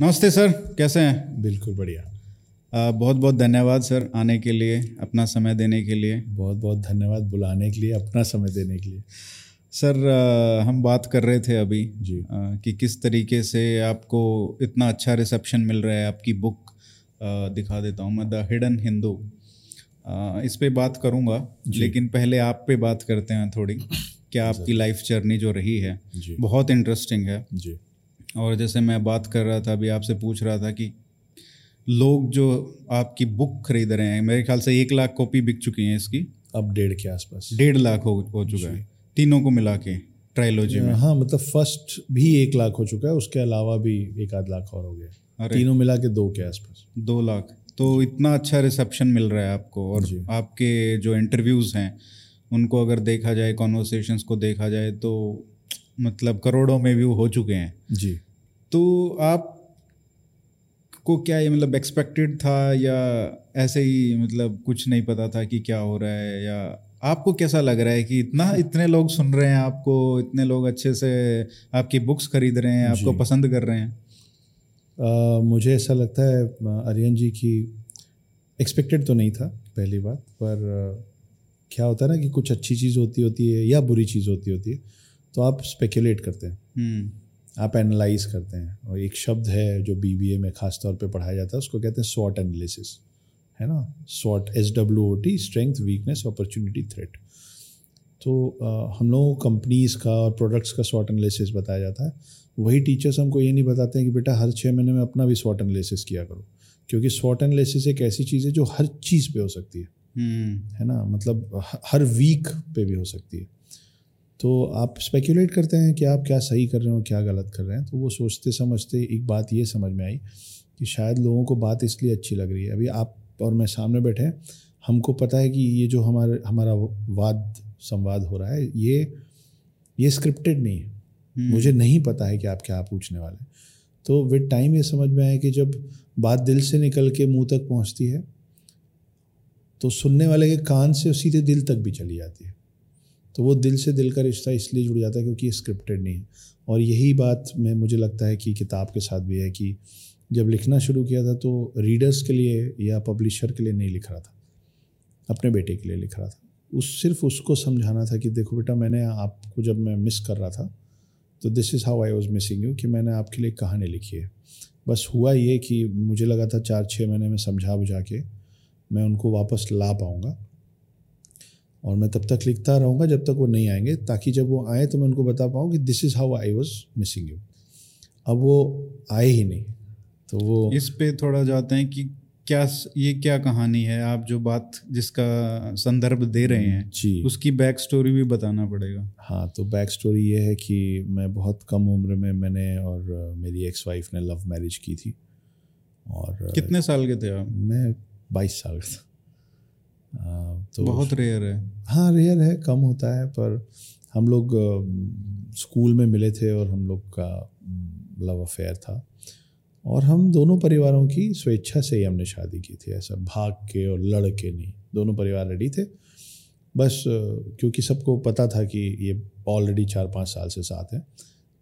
नमस्ते सर कैसे हैं? बिल्कुल बढ़िया। आ, बहुत बहुत धन्यवाद सर आने के लिए अपना समय देने के लिए। बहुत बहुत धन्यवाद बुलाने के लिए अपना समय देने के लिए। सर आ, हम बात कर रहे थे अभी जी। आ, कि किस तरीके से आपको इतना अच्छा रिसेप्शन मिल रहा है आपकी बुक आ, दिखा देता हूँ मैं द हिडन हिंदू। इस पे बात करूँगा लेकिन पहले आप पे बात करते हैं थोड़ी क्या आपकी लाइफ जर्नी जो रही है बहुत इंटरेस्टिंग है। जी। और जैसे मैं बात कर रहा था अभी आपसे पूछ रहा था कि लोग जो आपकी बुक खरीद रहे हैं मेरे ख्याल से एक लाख कॉपी बिक चुकी हैं इसकी। अब डेढ़ के आसपास। डेढ़ लाख हो हो चुका है। तीनों को मिला के ट्रायलॉजी में। हाँ मतलब फ़र्स्ट भी एक लाख हो चुका है उसके अलावा भी एक आध लाख और हो गया। तीनों मिला के दो के आसपास। दो लाख। तो इतना अच्छा रिसेप्शन मिल रहा है आपको और। आपके जो इंटरव्यूज़ हैं उनको अगर देखा जाए कॉन्वर्सेशंस को देखा जाए तो मतलब करोड़ों में व्यू हो चुके हैं। जी। तो आप को क्या ये मतलब एक्सपेक्टेड था या ऐसे ही मतलब कुछ नहीं पता था कि क्या हो रहा है या आपको कैसा लग रहा है कि इतना इतने लोग सुन रहे हैं आपको इतने लोग अच्छे से आपकी बुक्स खरीद रहे हैं आपको पसंद कर रहे हैं? आ, मुझे ऐसा लगता है आर्यन जी की एक्सपेक्टेड तो नहीं था पहली बात पर आ, क्या होता है ना कि कुछ अच्छी चीज़ होती होती है या बुरी चीज़ होती होती है तो आप स्पेकुलेट करते हैं। हम्म। आप एनालाइज करते हैं। और एक शब्द है जो बीबीए में खास तौर पे पढ़ाया जाता है उसको कहते हैं स्वॉट एनालिसिस है ना? स्वॉट S W O T strength weakness opportunity threat तो अ, हम लोगों को कंपनीज़ का और प्रोडक्ट्स का स्वॉट एनालिसिस बताया जाता है। वही टीचर्स हमको ये नहीं बताते हैं कि बेटा हर छः महीने में अपना भी स्वॉट एनालिसिस किया करो। क्योंकि स्वॉट एनालिसिस एक ऐसी चीज़ है जो हर चीज़ पे हो सकती है। हम्म। है ना? मतलब हर वीक पे भी हो सकती है। तो आप स्पेकुलेट करते हैं कि आप क्या सही कर रहे हो क्या गलत कर रहे हैं। तो वो सोचते समझते एक बात ये समझ में आई कि शायद लोगों को बात इसलिए अच्छी लग रही है। अभी आप और मैं सामने बैठे हैं हमको पता है कि ये जो हमारे हमारा वाद संवाद हो रहा है ये ये स्क्रिप्टेड नहीं है। हम्म, मुझे नहीं पता है कि आप क्या पूछने वाले हैं। तो विद टाइम ये समझ में आया कि जब बात दिल से निकल के मुँह तक पहुँचती है तो सुनने वाले के कान से सीधे दिल तक भी चली जाती है। तो वो दिल से दिल का रिश्ता इसलिए जुड़ जाता है क्योंकि ये स्क्रिप्टेड नहीं है। और यही बात में, मुझे लगता है कि किताब के साथ भी है कि जब लिखना शुरू किया था तो रीडर्स के लिए या पब्लिशर के लिए नहीं लिख रहा था। अपने बेटे के लिए लिख रहा था। उस, सिर्फ़ उसको समझाना था कि देखो बेटा मैंने आपको जब मैं मिस कर रहा था तो this is how I was missing you कि मैंने आपके लिए कहानी लिखी है। बस हुआ ये कि मुझे लगा था चार छः महीने में समझा बुझा के मैं उनको वापस ला पाऊँगा। और मैं तब तक लिखता रहूँगा जब तक वो नहीं आएँगे। ताकि जब वो आए तो मैं उनको बता पाऊँ कि this is how I was missing you अब वो आए ही नहीं तो वो इस पे थोड़ा जाते हैं कि क्या ये क्या कहानी है? आप जो बात जिसका संदर्भ दे रहे हैं जी। उसकी बैक स्टोरी भी बताना पड़ेगा। हाँ तो बैक स्टोरी ये है कि मैं बहुत कम उम्र में मैंने और मेरी एक्स वाइफ ने लव मैरिज की थी और कितने साल के थे आप? मैं बाईस साल का था। तो बहुत रेयर है। हाँ रेयर है कम होता है पर हम लोग स्कूल में मिले थे और हम लोग का लव अफेयर था। और हम दोनों परिवारों की स्वेच्छा से ही हमने शादी की थी ऐसा भाग के और लड़ के नहीं। दोनों परिवार रेडी थे। बस क्योंकि सबको पता था कि ये ऑलरेडी चार पाँच साल से साथ हैं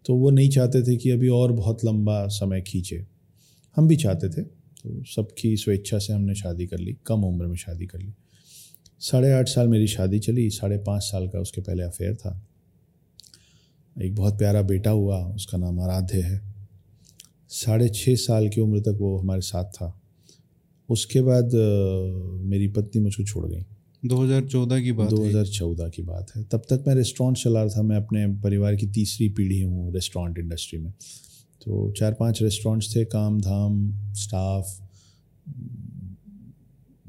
तो वो नहीं चाहते थे कि अभी और बहुत लंबा समय खींचे। हम भी चाहते थे तो सबकी स्वेच्छा से हमने शादी कर ली कम उम्र में शादी कर ली। साढ़े आठ साल मेरी शादी चली साढ़े पाँच साल का उसके पहले अफेयर था। एक बहुत प्यारा बेटा हुआ उसका नाम आराध्य है। साढ़े छः साल की उम्र तक वो हमारे साथ था। उसके बाद मेरी पत्नी मुझको छोड़ गई। 2014 की बात है। 2014 की बात है। तब तक मैं रेस्टोरेंट चला रहा था। मैं अपने परिवार की तीसरी पीढ़ी हूँ रेस्टोरेंट इंडस्ट्री में। तो चार पाँच रेस्टोरेंट्स थे काम धाम स्टाफ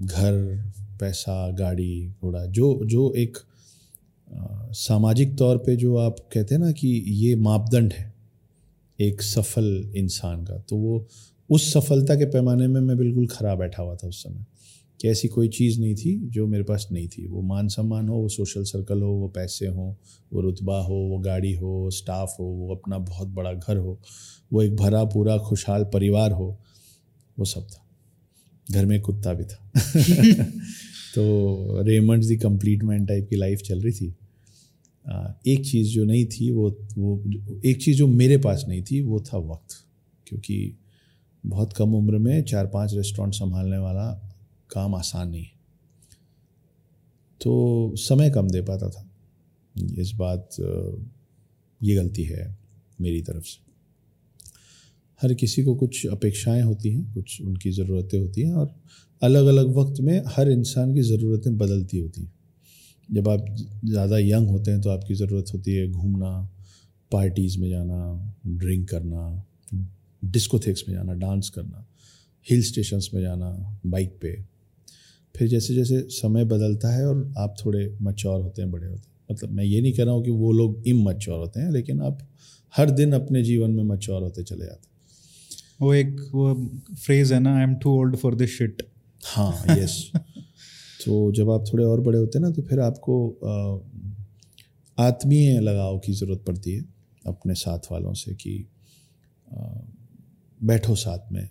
घर पैसा, गाड़ी, घोड़ा, जो जो एक सामाजिक तौर पे जो आप कहते हैं ना कि ये मापदंड है एक सफल इंसान का तो वो उस सफलता के पैमाने में मैं बिल्कुल खरा बैठा हुआ था उस समय। कि ऐसी कोई चीज़ नहीं थी जो मेरे पास नहीं थी। वो मान सम्मान हो, वो सोशल सर्कल हो, वो पैसे हो, वो रुतबा हो, वो गाड़ी हो स्टाफ हो, वो अपना बहुत बड़ा घर हो, वो एक भरा पूरा खुशहाल परिवार हो, वो सब था। घर में कुत्ता भी था। तो Raymond the complete man type की लाइफ चल रही थी। एक चीज़ जो नहीं थी वो वो एक चीज़ जो मेरे पास नहीं थी वो था वक्त। क्योंकि बहुत कम उम्र में चार पाँच रेस्टोरेंट संभालने वाला काम आसान नहीं है। तो समय कम दे पाता था। इस बात ये गलती है मेरी तरफ़ से। हर किसी को कुछ अपेक्षाएँ होती हैं, कुछ उनकी ज़रूरतें होती हैं और अलग अलग वक्त में हर इंसान की ज़रूरतें बदलती होती हैं। जब आप ज़्यादा यंग होते हैं तो आपकी ज़रूरत होती है घूमना, पार्टीज़ में जाना, ड्रिंक करना, डिस्कोथेक्स में जाना, डांस करना, हिल स्टेशंस में जाना, बाइक पे। फिर जैसे जैसे समय बदलता है और आप थोड़े मच्योर होते हैं, बड़े होते हैं। मतलब मैं ये नहीं कह रहा हूँ कि वो लोग इम मच्योर होते हैं, लेकिन आप हर दिन अपने जीवन में मच्योर होते चले जाते हैं। वो एक वो फ्रेज है ना I am too old for this shit हाँ यस तो जब आप थोड़े और बड़े होते हैं ना तो फिर आपको आत्मीय लगाव की ज़रूरत पड़ती है अपने साथ वालों से कि बैठो साथ में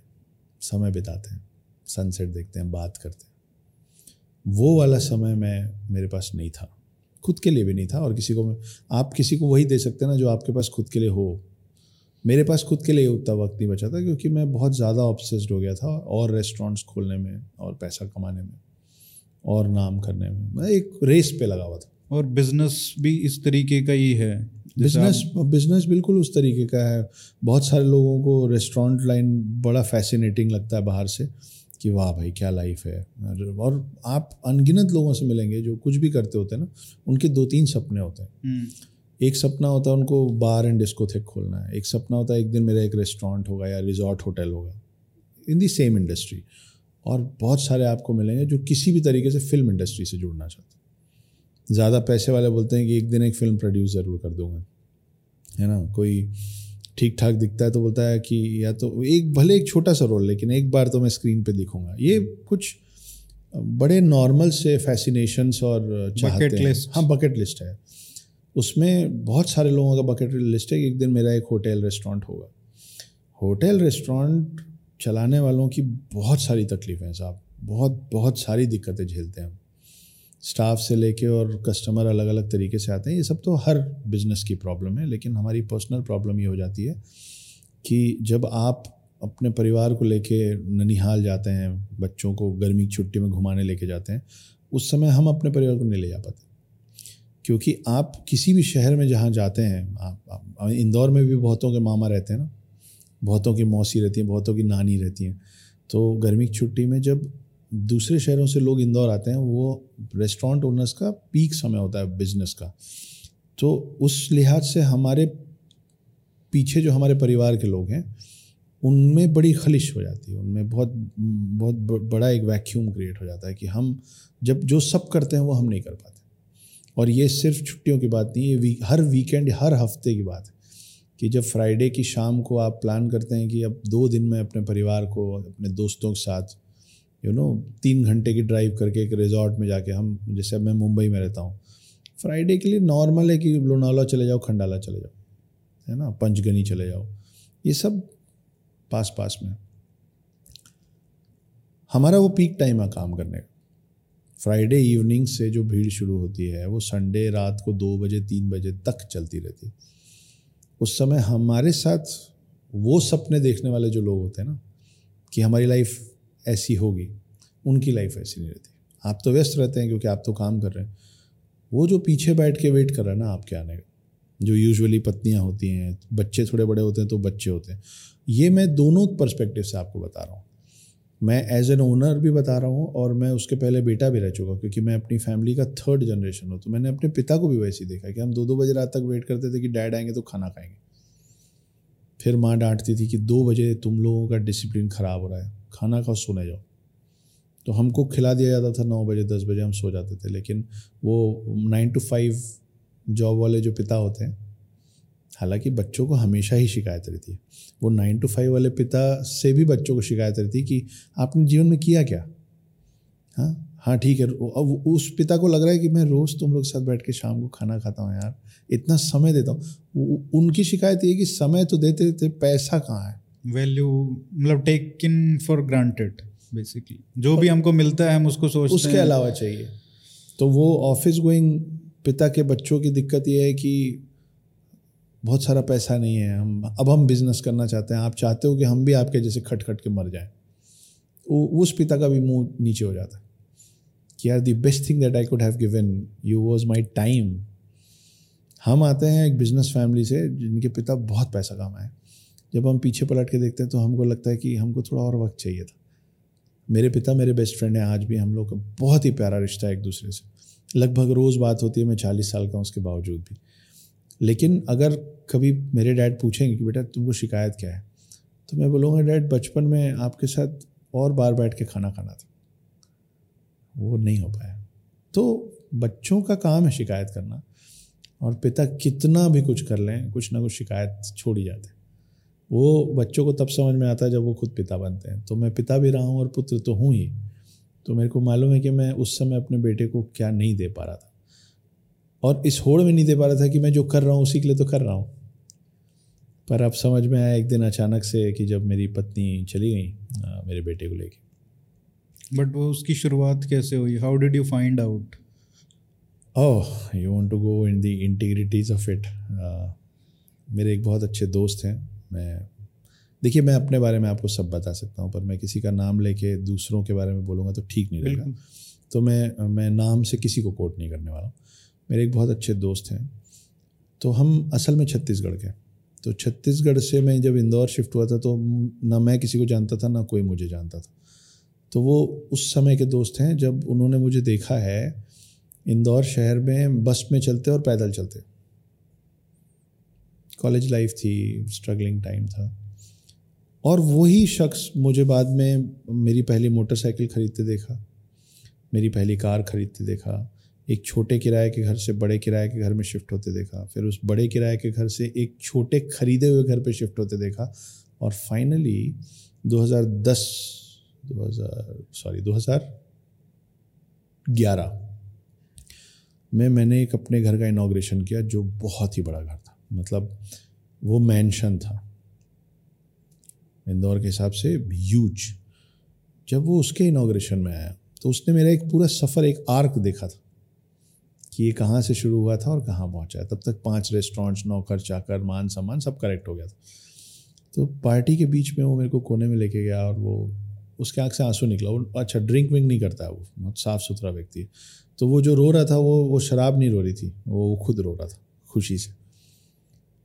समय बिताते हैं सनसेट देखते हैं बात करते हैं। वो वाला समय मैं मेरे पास नहीं था। खुद के लिए भी नहीं था और किसी को आप किसी को वही दे सकते हैं ना जो आपके पास खुद के लिए हो। मेरे पास खुद के लिए उतना वक्त नहीं बचा था क्योंकि मैं बहुत ज़्यादा ऑब्सेस्ड हो गया था और रेस्टोरेंट्स खोलने में और पैसा कमाने में और नाम करने में। मैं एक रेस पे लगा हुआ था। और बिज़नेस भी इस तरीके का ही है। बिज़नेस बिज़नेस बिल्कुल उस तरीके का है। बहुत सारे लोगों को रेस्टोरेंट लाइन बड़ा फैसिनेटिंग लगता है बाहर से कि वाह भाई क्या लाइफ है। और आप अनगिनत लोगों से मिलेंगे जो कुछ भी करते होते हैं ना उनके दो तीन सपने होते हैं। हम्म। एक सपना होता है उनको बार एंड डिस्कोथेक खोलना है। एक सपना होता है एक दिन मेरा एक रेस्टोरेंट होगा या रिजॉर्ट होटल होगा। In the same industry. और बहुत सारे आपको मिलेंगे जो किसी भी तरीके से फ़िल्म इंडस्ट्री से जुड़ना चाहते हैं। ज़्यादा पैसे वाले बोलते हैं कि एक दिन एक फ़िल्म प्रोड्यूस ज़रूर कर दूँगा। है ना? कोई ठीक ठाक दिखता है तो बोलता है कि या तो एक भले एक छोटा सा रोल लेकिन एक बार तो मैं स्क्रीन पे दिखूँगा। ये कुछ बड़े नॉर्मल से फैसिनेशंस और चाहते हैं। हाँ बकेट लिस्ट है। उसमें बहुत सारे लोगों का बकेट लिस्ट है कि एक दिन मेरा एक होटल रेस्टोरेंट होगा। होटल रेस्टोरेंट चलाने वालों की बहुत सारी तकलीफ़ें हैं साहब। बहुत बहुत सारी दिक्कतें झेलते हैं स्टाफ से लेके और कस्टमर अलग अलग तरीके से आते हैं, ये सब तो हर बिज़नेस की प्रॉब्लम है, लेकिन हमारी पर्सनल प्रॉब्लम ये हो जाती है कि जब आप अपने परिवार को लेके ननिहाल जाते हैं, बच्चों को गर्मी की छुट्टी में घुमाने लेके जाते हैं, उस समय हम अपने परिवार को नहीं ले जा पाते। क्योंकि आप किसी भी शहर में जहाँ जाते हैं आप, आप इंदौर में भी बहुतों के मामा रहते हैं ना बहुतों की मौसी रहती हैं बहुतों की नानी रहती हैं। तो गर्मी की छुट्टी में जब दूसरे शहरों से लोग इंदौर आते हैं वो रेस्टोरेंट ओनर्स का पीक समय होता है बिज़नेस का। तो उस लिहाज से हमारे पीछे जो हमारे परिवार के लोग हैं उनमें बड़ी खलिश हो जाती है उनमें बहुत बहुत बड़ा एक वैक्यूम क्रिएट हो जाता है कि हम जब जो सब करते हैं वो हम नहीं कर पाते। और ये सिर्फ़ छुट्टियों की बात नहीं है वीक हर वीकेंड हर हफ़्ते की बात है कि जब फ्राइडे की शाम को आप प्लान करते हैं कि अब दो दिन में अपने परिवार को, अपने दोस्तों के साथ यू नो तीन घंटे की ड्राइव करके एक रिजॉर्ट में जाके हम, जैसे अब मैं मुंबई में रहता हूँ फ्राइडे के लिए नॉर्मल है कि लोनावला चले जाओ, खंडाला चले जाओ, है ना, पंचगनी चले जाओ, ये सब पास पास में हमारा वो पीक टाइम है काम करने का। फ्राइडे इवनिंग से जो भीड़ शुरू होती है, वो संडे रात को दो बजे, तीन बजे तक चलती रहती है। उस समय हमारे साथ वो सपने देखने वाले जो लोग होते हैं ना, कि हमारी लाइफ ऐसी होगी, उनकी लाइफ ऐसी नहीं रहती। आप तो व्यस्त रहते हैं क्योंकि आप तो काम कर रहे हैं। वो जो पीछे बैठ के वेट कर रहा है ना आपके आने का, जो यूजुअली पत्नियाँ होती हैं, बच्चे थोड़े बड़े होते हैं तो बच्चे होते हैं, ये मैं दोनों पर्सपेक्टिव से आपको बता रहा हूँ। मैं एज एन ओनर भी बता रहा हूँ और मैं उसके पहले बेटा भी रह चुका क्योंकि मैं अपनी फैमिली का थर्ड जनरेशन हूँ। तो मैंने अपने पिता को भी वैसे ही देखा कि हम दो दो बजे रात तक वेट करते थे कि डैड आएँगे तो खाना खाएँगे। फिर माँ डांटती थी कि दो बजे तुम लोगों का डिसिप्लिन ख़राब हो रहा है, खाना खाओ, सोने जाओ। तो हमको खिला दिया जाता था नौ बजे, दस बजे हम सो जाते थे, लेकिन वो नाइन टू फाइव जॉब वाले जो पिता होते हैं हालाँकि बच्चों को हमेशा ही शिकायत रहती है। वो नाइन टू फाइव वाले पिता से भी बच्चों को शिकायत रहती है कि आपने जीवन में किया क्या? हाँ? हाँ ठीक है। अब उस पिता को लग रहा है कि मैं रोज़ तुम लोग के साथ बैठ के शाम को खाना खाता हूँ यार। इतना समय देता हूँ। उनकी शिकायत ये कि समय तो देते थे पैसा कहाँ है? वैल्यू मतलब take in for granted basically जो भी हमको मिलता है हम उसको सोचते उसके अलावा चाहिए। तो वो ऑफ़िस गोइंग पिता के बच्चों की दिक्कत ये है कि बहुत सारा पैसा नहीं है, हम, अब हम बिज़नेस करना चाहते हैं, आप चाहते हो कि हम भी आपके जैसे खट खट के मर जाएँ। उस पिता का भी मुँह नीचे हो जाता है कि यार the best thing that I could have given you was my time हम आते हैं एक बिज़नेस फैमिली से, जिनके पिता बहुत पैसा कमाए जब हम पीछे पलट के देखते हैं तो हमको लगता है कि हमको थोड़ा और वक्त चाहिए था। मेरे पिता मेरे बेस्ट फ्रेंड हैं, आज भी हम लोग का बहुत ही प्यारा रिश्ता है एक दूसरे से। लगभग रोज़ बात होती है, मैं चालीस साल का उसके बावजूद भी। लेकिन अगर कभी मेरे डैड पूछेंगे कि बेटा तुमको शिकायत क्या है तो मैं बोलूँगा, डैड, बचपन में आपके साथ और बार बैठ के खाना खाना था। वो नहीं हो पाया। तो बच्चों का काम है शिकायत करना, और पिता कितना भी कुछ कर लें, कुछ ना कुछ शिकायत छोड़ ही जाते। वो बच्चों को तब समझ में आता है जब वो खुद पिता बनते हैं। तो मैं पिता भी रहा हूँ और पुत्र तो हूँ ही। तो मेरे को मालूम है कि मैं उस समय अपने बेटे को क्या नहीं दे पा रहा था। और इस होड़ में नहीं दे पा रहा था कि मैं जो कर रहा हूँ उसी के लिए तो कर रहा हूँ। पर अब समझ में आया एक दिन अचानक से कि जब मेरी पत्नी चली गई मेरे बेटे को लेके। बट वो उसकी शुरुआत कैसे हुई? How did you find out oh you want to go in the integrities of it मेरे एक बहुत अच्छे दोस्त हैं। मैं देखिए मैं अपने बारे में आपको सब बता सकता हूँ पर मैं किसी का नाम लेके दूसरों के बारे में बोलूँगा तो ठीक नहीं रहेगा। तो मैं मैं नाम से किसी को कोट नहीं करने वाला मेरे एक बहुत अच्छे दोस्त हैं। तो हम असल में छत्तीसगढ़ के तो छत्तीसगढ़ से मैं जब इंदौर शिफ्ट हुआ था तो ना मैं किसी को जानता था, ना कोई मुझे जानता था। तो वो उस समय के दोस्त हैं, जब उन्होंने मुझे देखा है, इंदौर शहर में बस में चलते और पैदल चलते। कॉलेज लाइफ थी, स्ट्रगलिंग टाइम था। और वही शख्स मुझे बाद में मेरी पहली मोटरसाइकिल ख़रीदते देखा, मेरी पहली कार ख़रीदते देखा एक छोटे किराए के घर से बड़े किराए के घर में शिफ्ट होते देखा, फिर उस बड़े किराए के घर से एक छोटे खरीदे हुए घर पे शिफ्ट होते देखा और फाइनली 2010 2000 सॉरी 2011 में मैंने एक अपने घर का इनाग्रेशन किया जो बहुत ही बड़ा घर था। मतलब वो मैंशन था। इंदौर के हिसाब से ह्यूज जब वो उसके इनाग्रेशन में आया तो उसने मेरा एक पूरा सफ़र, एक आर्क देखा था। कि ये कहाँ से शुरू हुआ था और कहाँ पहुँचा तब तक पाँच रेस्टोरेंट्स नौकर, चाकर, मान, सम्मान सब करेक्ट हो गया था। तो पार्टी के बीच में वो मेरे को कोने में लेके गया और वो उसके आँख से आँसू निकला। वो अच्छा ड्रिंक विंक नहीं करता है वो, बहुत साफ़ सुथरा व्यक्ति है। तो वो जो रो रहा था वो वो शराब नहीं रो रही थी वो खुद रो रहा था, खुशी से।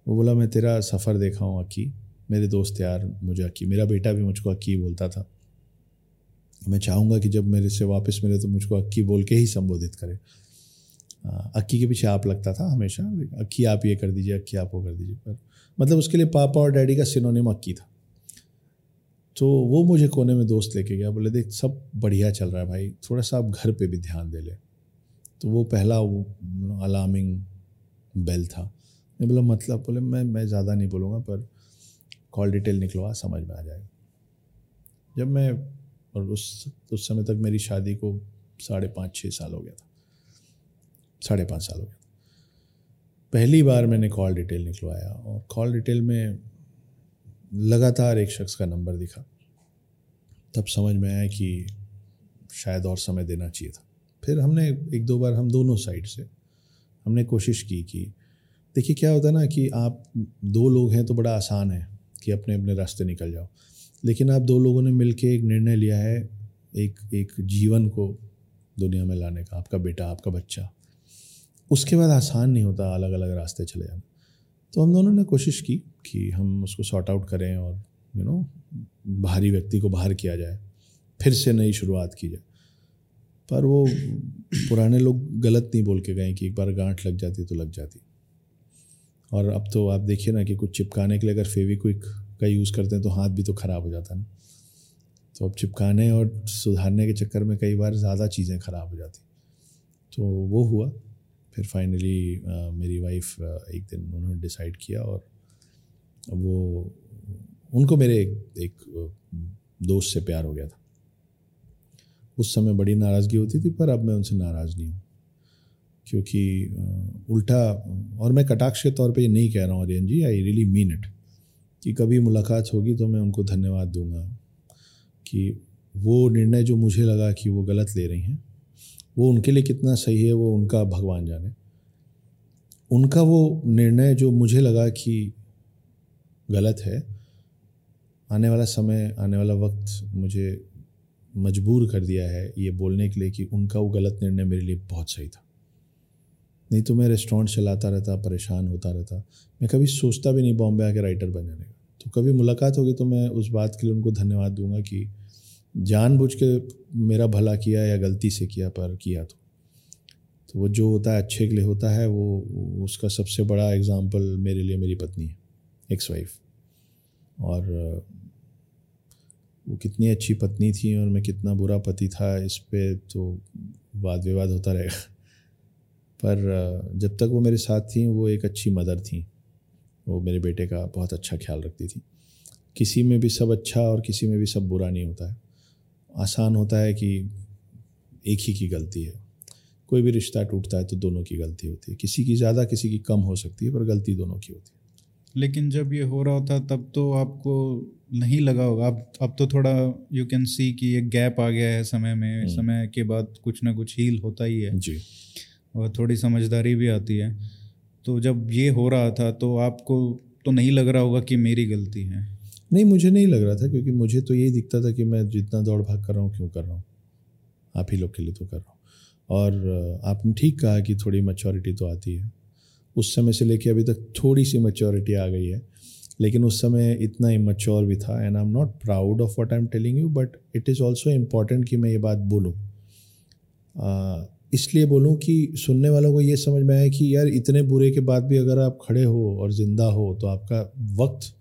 वो बोला, मैं तेरा सफ़र देखा हूँ, अक्की। मेरे दोस्त यार मुझे अक्की। मेरा बेटा भी मुझको अक्की बोलता था। मैं चाहूँगा कि जब मेरे से वापस मिले तो मुझको अक्की बोल के ही संबोधित करे। अक्की के पीछे आप लगता था हमेशा, अक्की आप ये कर दीजिए, अक्की आप वो कर दीजिए, पर मतलब उसके लिए पापा और डैडी का सिनोनिम अक्की था। तो वो मुझे कोने में दोस्त लेके गया, बोले, देख, सब बढ़िया चल रहा है भाई, थोड़ा सा आप घर पे भी ध्यान दे ले। तो वो पहला वो अलार्मिंग बेल था। मैं बोला मतलब? बोले, मैं मैं ज़्यादा नहीं बोलूँगा, पर कॉल डिटेल निकलवा, समझ में आ जाएगा। जब मैं, और उस उस समय तक मेरी शादी को साढ़े पाँच छः साल हो गया था। साढ़े पाँच साल हो गया पहली बार मैंने कॉल डिटेल निकलवाया और कॉल डिटेल में लगातार एक शख्स का नंबर दिखा। तब समझ में आया कि शायद और समय देना चाहिए था। फिर हमने एक दो बार हम दोनों साइड से हमने कोशिश की कि देखिए क्या होता है ना कि आप दो लोग हैं तो बड़ा आसान है कि अपने अपने रास्ते निकल जाओ। लेकिन आप दो लोगों ने मिलकर एक निर्णय लिया है एक एक जीवन को दुनिया में लाने का, आपका बेटा, आपका बच्चा। उसके बाद आसान नहीं होता अलग अलग रास्ते चले जाना। तो हम दोनों ने कोशिश की कि हम उसको सॉर्ट आउट करें और यू नो बाहरी व्यक्ति को बाहर किया जाए, फिर से नई शुरुआत की जाए। पर वो पुराने लोग गलत नहीं बोल के गए कि एक बार गांठ लग जाती तो लग जाती और अब तो आप देखिए ना कि कुछ चिपकाने के लिए अगर फेविक्विक का यूज़ करते हैं तो हाथ भी तो ख़राब हो जाता है ना। तो अब चिपकाने और सुधारने के चक्कर में कई बार ज़्यादा चीज़ें ख़राब हो जाती तो वो हुआ। फिर फाइनली मेरी वाइफ एक दिन उन्होंने डिसाइड किया और वो उनको मेरे एक, एक दोस्त से प्यार हो गया था। उस समय बड़ी नाराज़गी होती थी पर अब मैं उनसे नाराज़ नहीं हूँ। क्योंकि उल्टा और मैं कटाक्ष के तौर पे ये नहीं कह रहा हूँ Aryan ji I really mean it कि कभी मुलाकात होगी तो मैं उनको धन्यवाद दूँगा कि वो निर्णय जो मुझे लगा कि वो गलत ले रही हैं वो उनके लिए कितना सही है, वो उनका भगवान जाने। उनका वो निर्णय जो मुझे लगा कि गलत है, आने वाला समय, आने वाला वक्त मुझे मजबूर कर दिया है ये बोलने के लिए कि उनका वो गलत निर्णय मेरे लिए बहुत सही था। नहीं तो मैं रेस्टोरेंट चलाता रहता, परेशान होता रहता। मैं कभी सोचता भी नहीं बॉम्बे आके राइटर बन जाने का। तो कभी मुलाकात होगी तो मैं उस बात के लिए उनको धन्यवाद दूँगा कि जानबूझ के मेरा भला किया या गलती से किया, पर किया तो। तो वो जो होता है, अच्छे के लिए होता है, वो, उसका सबसे बड़ा एग्ज़ाम्पल मेरे लिए मेरी पत्नी है एक्स वाइफ और, वो कितनी अच्छी पत्नी थी और मैं कितना बुरा पति था इस पर तो वाद विवाद होता रहेगा। पर, जब तक वो मेरे साथ थी, वो एक अच्छी मदर थी। वो मेरे बेटे का बहुत अच्छा ख्याल रखती थी। किसी में भी सब अच्छा और किसी में भी सब बुरा नहीं होता है। आसान होता है कि एक ही की गलती है। कोई भी रिश्ता टूटता है तो दोनों की गलती होती है। किसी की ज़्यादा किसी की कम हो सकती है पर गलती दोनों की होती है। लेकिन जब ये हो रहा होता तब तो आपको नहीं लगा होगा। अब अब तो थोड़ा यू कैन सी कि एक गैप आ गया है समय में। हम्म। समय के बाद कुछ ना कुछ हील होता ही है। जी। और थोड़ी समझदारी भी आती है। तो जब ये हो रहा था तो आपको तो नहीं लग रहा होगा कि मेरी गलती है। नहीं, मुझे नहीं लग रहा था, क्योंकि मुझे तो यही दिखता था कि मैं जितना दौड़ भाग कर रहा हूँ, क्यों कर रहा हूँ। आप ही लोग के लिए तो कर रहा हूँ। और आपने ठीक कहा कि थोड़ी मच्योरिटी तो आती है। उस समय से लेके अभी तक थोड़ी सी मच्योरिटी आ गई है, लेकिन उस समय इतना इमच्योर भी था and I am not proud of what I am telling you but it is also important कि मैं ये बात बोलूँ। इसलिए बोलूँ कि सुनने वालों को ये समझ में आया कि यार, इतने बुरे के बाद भी अगर आप खड़े हो और ज़िंदा हो तो आपका वक्त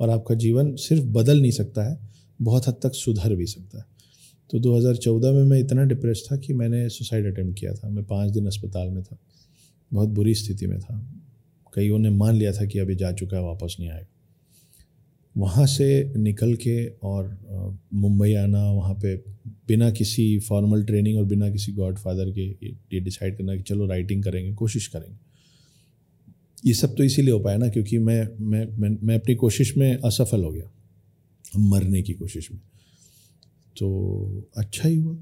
और आपका जीवन सिर्फ़ बदल नहीं सकता है, बहुत हद तक सुधर भी सकता है। तो 2014 में मैं इतना डिप्रेस था कि मैंने सुसाइड अटैम्प्ट किया था। मैं पाँच दिन अस्पताल में था। बहुत बुरी स्थिति में था। कईयों ने मान लिया था कि अभी जा चुका है, वापस नहीं आएगा। वहाँ से निकल के और मुंबई आना, वहाँ पे बिना किसी फॉर्मल ट्रेनिंग और बिना किसी गॉड फादर के ये डिसाइड करना कि चलो राइटिंग करेंगे, कोशिश करेंगे। ये सब तो इसीलिए हो पाया ना क्योंकि मैं मैं मैं, मैं अपनी कोशिश में असफल हो गया मरने की कोशिश में। तो अच्छा ही हुआ।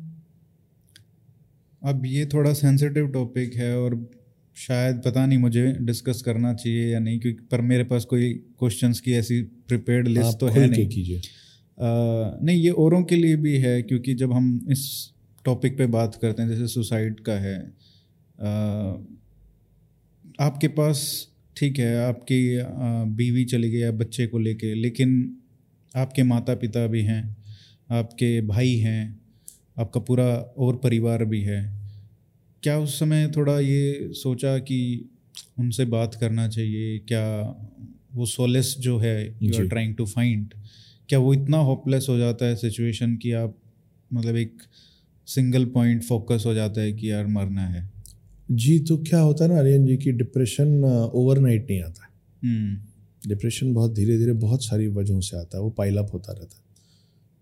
अब ये थोड़ा सेंसिटिव टॉपिक है और शायद पता नहीं मुझे डिस्कस करना चाहिए या नहीं क्योंकि पर मेरे पास कोई क्वेश्चंस की ऐसी प्रिपेयर्ड लिस्ट तो है नहीं। कीजिए। नहीं ये औरों के लिए भी है क्योंकि जब हम इस टॉपिक पे बात करते हैं जैसे सुसाइड का है आ, आपके पास ठीक है आपकी बीवी चली गई या बच्चे को लेके लेकिन आपके माता पिता भी हैं आपके भाई हैं आपका पूरा और परिवार भी है क्या उस समय थोड़ा ये सोचा कि उनसे बात करना चाहिए? क्या वो सोलेस जो है you are trying to find क्या वो इतना होपलेस हो जाता है सिचुएशन कि आप मतलब एक सिंगल पॉइंट फोकस हो जाता है कि यार मरना है? जी तो क्या होता है ना आर्यन जी की डिप्रेशन ओवरनाइट नहीं आता डिप्रेशन बहुत धीरे धीरे बहुत सारी वजहों से आता है वो पाइलअप होता रहता है।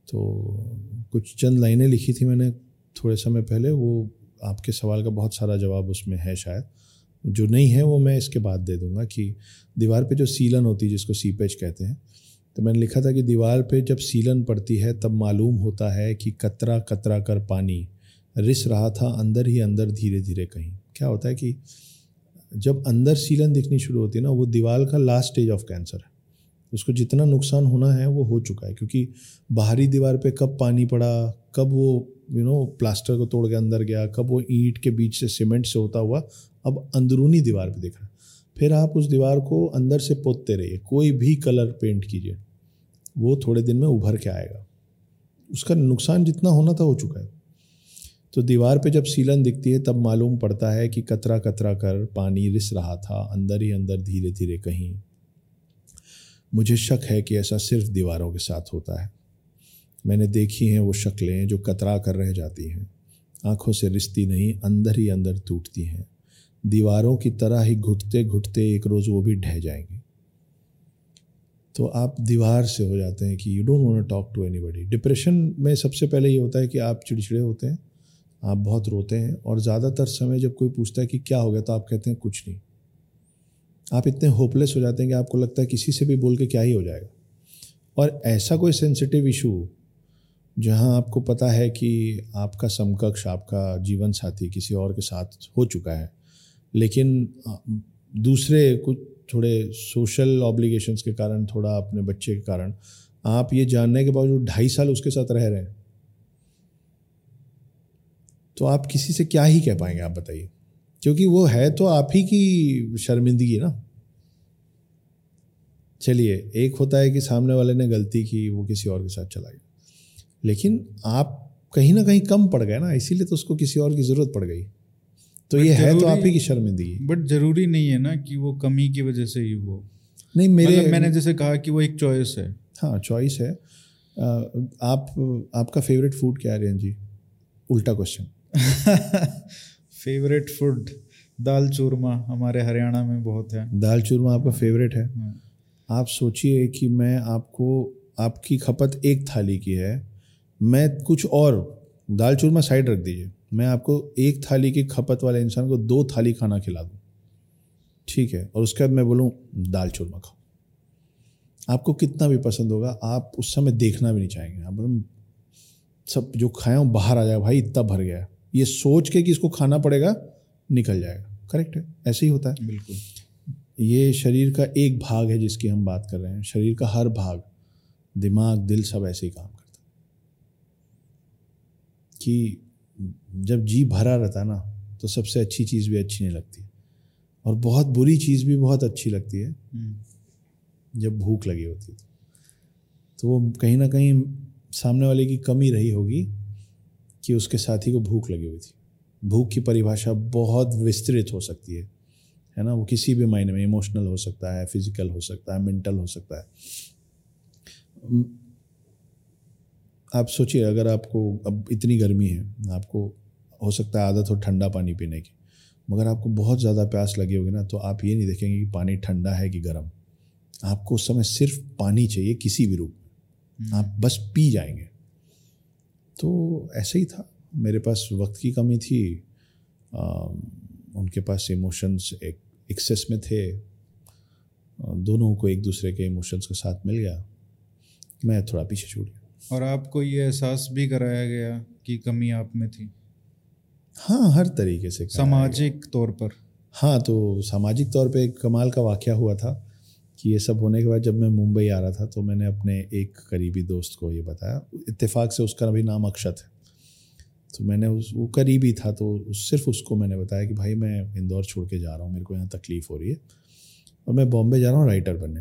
तो कुछ चंद लाइनें लिखी थी मैंने थोड़े समय पहले वो आपके सवाल का बहुत सारा जवाब उसमें है शायद। जो नहीं है वो मैं इसके बाद दे दूँगा कि दीवार पे जो सीलन होती है जिसको सीपेज कहते हैं तो मैंने लिखा था कि दीवार पे जब सीलन पड़ती है तब मालूम होता है कि कतरा कतरा कर पानी रिस रहा था अंदर ही अंदर धीरे धीरे कहीं। क्या होता है कि जब अंदर सीलन दिखनी शुरू होती है ना, वो दीवार का लास्ट स्टेज ऑफ़ कैंसर है। उसको जितना नुकसान होना है, वो हो चुका है, क्योंकि बाहरी दीवार पे कब पानी पड़ा, कब वो यू नो प्लास्टर को तोड़ के अंदर गया, कब वो ईंट के बीच से सीमेंट से होता हुआ, अब अंदरूनी दीवार पे दिख रहा है। फिर आप उस दीवार को अंदर से पोतते रहिए, कोई भी कलर पेंट कीजिए, वो थोड़े दिन में उभर के आएगा। उसका नुकसान जितना होना था, हो चुका है। तो दीवार पे जब सीलन दिखती है, तब मालूम पड़ता है कि कतरा कतरा कर पानी रिस रहा था, अंदर ही अंदर धीरे धीरे कहीं। मुझे शक है कि ऐसा सिर्फ़ दीवारों के साथ होता है। मैंने देखी हैं वो शक्लें जो कतरा कर रह जाती हैं। आँखों से रिश्ती नहीं, अंदर ही अंदर टूटती हैं। दीवारों की तरह ही घुटते घुटते एक रोज़ वो भी ढह जाएँगी। तो आप दीवार से हो जाते हैं कि you don't want talk to anybody depression में सबसे पहले ये होता है कि आप चिड़चिड़े होते हैं। आप बहुत रोते हैं और ज़्यादातर समय जब कोई पूछता है कि क्या हो गया तो आप कहते हैं, कुछ नहीं। आप इतने होपलेस हो जाते हैं कि आपको लगता है किसी से भी बोल के क्या ही हो जाएगा। और ऐसा कोई सेंसिटिव इशू जहाँ आपको पता है कि आपका समकक्ष, आपका जीवन साथी किसी और के साथ हो चुका है, लेकिन दूसरे कुछ थोड़े सोशल ऑब्लिगेशंस के कारण, थोड़ा अपने बच्चे के कारण, आप ये जानने के बावजूद ढाई साल उसके साथ रह रहे हैं। तो आप किसी से क्या ही कह पाएँगे आप बताइए। क्योंकि वो है तो आप ही की शर्मिंदगी ना। चलिए एक होता है कि सामने वाले ने गलती की वो किसी और के साथ चला गया। लेकिन आप कहीं ना कहीं कम पड़ गए ना इसीलिए तो उसको किसी और की ज़रूरत पड़ गई। तो ये है तो आप ही की शर्मिंदगी बट ज़रूरी नहीं है ना कि वो कमी की वजह से ही हो नहीं मेरे मतलब मैंने जैसे कहा कि वो एक चॉइस है। हाँ चॉइस है। आ, आप आपका फेवरेट फ़ूड क्या है रियन जी? उल्टा क्वेश्चन फेवरेट फ़ूड दाल चूरमा हमारे हरियाणा में बहुत है। दाल चूरमा आपका फेवरेट है। हाँ। आप सोचिए कि मैं आपको आपकी खपत एक थाली की है। मैं कुछ और दाल चूरमा साइड रख दीजिए। मैं आपको एक थाली की खपत वाले इंसान को दो थाली खाना खिला दूँ। ठीक है? और उसके बाद मैं बोलूँ दाल चूरमा खाओ। आपको कितना भी पसंद होगा आप उस समय देखना भी नहीं चाहेंगे। आप बोले सब जो खाए हो बाहर आ जाए भाई इतना भर गया ये सोच के कि इसको खाना पड़ेगा निकल जाएगा। करेक्ट है? ऐसे ही होता है। बिल्कुल। ये शरीर का एक भाग है जिसकी हम बात कर रहे हैं। शरीर का हर भाग दिमाग दिल सब ऐसे ही काम करता है। कि जब जी भरा रहता है ना तो सबसे अच्छी चीज़ भी अच्छी नहीं लगती और बहुत बुरी चीज़ भी बहुत अच्छी लगती है। हम्म। जब भूख लगी होती है तो वो कहीं ना कहीं सामने वाले की कमी रही होगी। कि उसके साथी को भूख लगी हुई थी। भूख की परिभाषा बहुत विस्तृत हो सकती है है ना? वो किसी भी मायने में इमोशनल हो सकता है फ़िज़िकल हो सकता है मेंटल हो सकता है। आप सोचिए अगर आपको अब इतनी गर्मी है आपको हो सकता है आदत हो ठंडा पानी पीने की मगर आपको बहुत ज़्यादा प्यास लगी होगी ना तो आप ये नहीं देखेंगे कि पानी ठंडा है कि गर्म। आपको उस समय सिर्फ़ पानी चाहिए किसी भी रूप में। आप बस पी जाएँगे। तो ऐसे ही था। मेरे पास वक्त की कमी थी। आ, उनके पास इमोशंस एक एक्सेस में थे। दोनों को एक दूसरे के इमोशंस के साथ मिल गया। मैं थोड़ा पीछे छूट गया। और आपको ये एहसास भी कराया गया कि कमी आप में थी? हाँ हर तरीके से सामाजिक तौर पर। हाँ तो सामाजिक तौर पे एक कमाल का वाक़ हुआ था। कि ये सब होने के बाद जब मैं मुंबई आ रहा था तो मैंने अपने एक करीबी दोस्त को ये बताया। इत्तेफाक से उसका अभी नाम अक्षत है। तो मैंने उस वो करीबी था तो उस, सिर्फ़ उसको मैंने बताया कि भाई मैं इंदौर छोड़ के जा रहा हूँ मेरे को यहाँ तकलीफ़ हो रही है। और मैं बॉम्बे जा रहा हूँ राइटर बनने।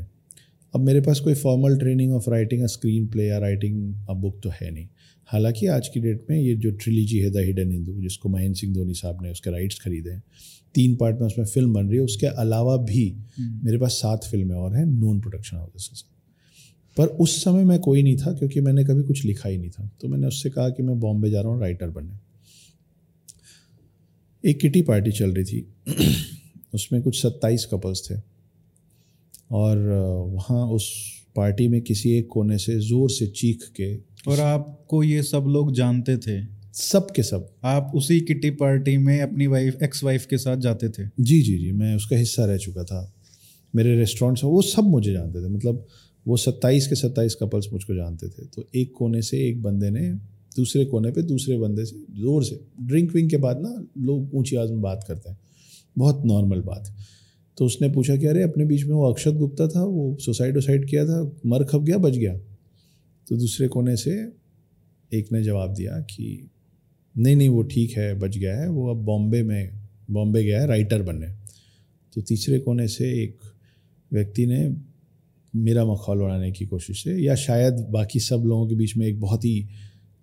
अब मेरे पास कोई formal training of writing screenplay या राइटिंग अ बुक तो है नहीं। हालाँकि आज की डेट में ये जो ट्रिलीजी है द हिडन हिंदू जिसको महेंद्र सिंह धोनी साहब ने उसके राइट्स खरीदे हैं तीन पार्ट में उसमें फ़िल्म बन रही है। उसके अलावा भी मेरे पास सात फ़िल्में और हैं नॉन प्रोडक्शन हाउसेस के साथ। पर उस समय मैं कोई नहीं था क्योंकि मैंने कभी कुछ लिखा ही नहीं था। तो मैंने उससे कहा कि मैं बॉम्बे जा रहा हूँ राइटर बनने। एक किटी पार्टी चल रही थी। उसमें कुछ सत्ताईस कपल्स थे। और वहाँ उस पार्टी में किसी एक कोने से ज़ोर से चीख के और आपको ये सब लोग जानते थे? सब के सब। आप उसी किटी पार्टी में अपनी वाइफ एक्स वाइफ के साथ जाते थे? जी जी जी, मैं उसका हिस्सा रह चुका था। मेरे रेस्टोरेंट वो सब मुझे जानते थे। मतलब वो सत्ताईस के सत्ताईस कपल्स मुझको जानते थे। तो एक कोने से एक बंदे ने दूसरे कोने पे दूसरे बंदे से, ज़ोर से ड्रिंक विंक के बाद ना लोग ऊँची आवाज़ में बात करते हैं। बहुत नॉर्मल बात। तो उसने पूछा कि अरे, अपने बीच में वो अक्षत गुप्ता था, वो सुसाइड वसाइड किया था, मर खप गया, बच गया। तो दूसरे कोने से एक ने जवाब दिया कि नहीं नहीं, वो ठीक है, बच गया है, वो अब बॉम्बे में, बॉम्बे गया है राइटर बनने। तो तीसरे कोने से एक व्यक्ति ने मेरा मखौल उड़ाने की कोशिश है या शायद बाकी सब लोगों के बीच में एक बहुत ही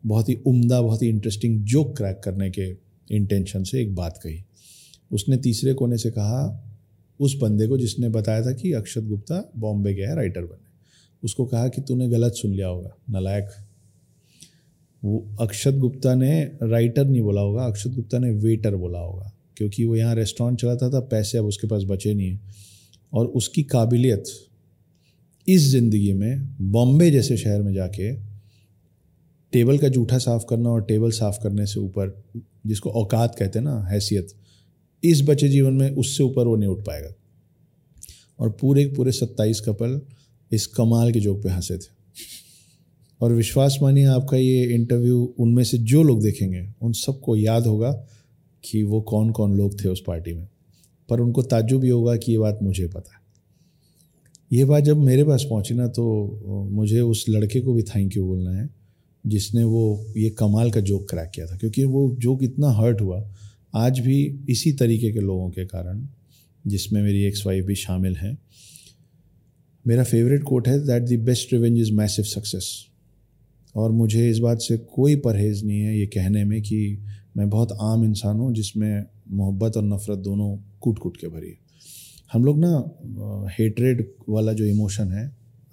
बहुत ही उम्दा, बहुत ही इंटरेस्टिंग जोक क्रैक करने के इंटेंशन से एक बात कही। उसने तीसरे कोने से कहा, उस बंदे को जिसने बताया था कि अक्षत गुप्ता बॉम्बे गया है राइटर बने उसको कहा कि तूने गलत सुन लिया होगा, नलायक। वो अक्षत गुप्ता ने राइटर नहीं बोला होगा, अक्षत गुप्ता ने वेटर बोला होगा, क्योंकि वो यहाँ रेस्टोरेंट चलाता था, पैसे अब उसके पास बचे नहीं हैं। और उसकी काबिलियत इस ज़िंदगी में बॉम्बे जैसे शहर में जाके टेबल का जूठा साफ़ करना और टेबल साफ़ करने से ऊपर, जिसको औकात कहते हैं ना, हैसियत, इस बचे जीवन में उससे ऊपर वो नहीं उठ पाएगा। और पूरे पूरे सत्ताईस कपल इस कमाल के जोक पे हंसे थे। और विश्वास मानिए आपका ये इंटरव्यू उनमें से जो लोग देखेंगे, उन सबको याद होगा कि वो कौन कौन लोग थे उस पार्टी में। पर उनको ताज्जुब भी होगा कि ये बात मुझे पता है। ये बात जब मेरे पास पहुँची ना तो मुझे उस लड़के को भी थैंक यू बोलना है, जिसने वो, ये कमाल का जोक क्रैक किया था। क्योंकि वो जोक इतना हर्ट हुआ, आज भी इसी तरीके के लोगों के कारण, जिसमें मेरी एक्स वाइफ भी शामिल हैं। मेरा फेवरेट कोट है that the best revenge is massive success और मुझे इस बात से कोई परहेज़ नहीं है ये कहने में कि मैं बहुत आम इंसान हूँ जिसमें मोहब्बत और नफ़रत दोनों कूट कूट के भरी है। हम लोग ना हेटरेड वाला जो इमोशन है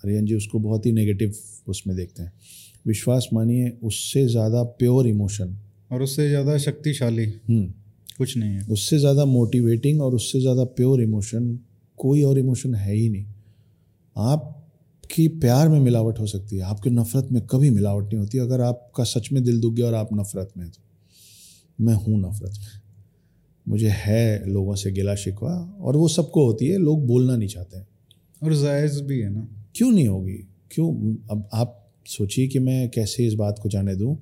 अरियन जी उसको बहुत ही नेगेटिव उसमें देखते हैं। विश्वास मानिए उससे ज़्यादा प्योर इमोशन और उससे ज़्यादा शक्तिशाली। हम्म, कुछ नहीं है। उससे ज़्यादा मोटिवेटिंग और उससे ज़्यादा प्योर इमोशन कोई और इमोशन है ही नहीं। आपकी प्यार में मिलावट हो सकती है आपकी नफ़रत में कभी मिलावट नहीं होती। अगर आपका सच में दिल दुख गया और आप नफ़रत में तो मैं हूँ नफ़रत में। मुझे है लोगों से गिला शिकवा और वो सबको होती है लोग बोलना नहीं चाहते हैं। और जायज़ भी है ना। क्यों नहीं होगी? क्यों? अब आप सोचिए कि मैं कैसे इस बात को जाने दूँ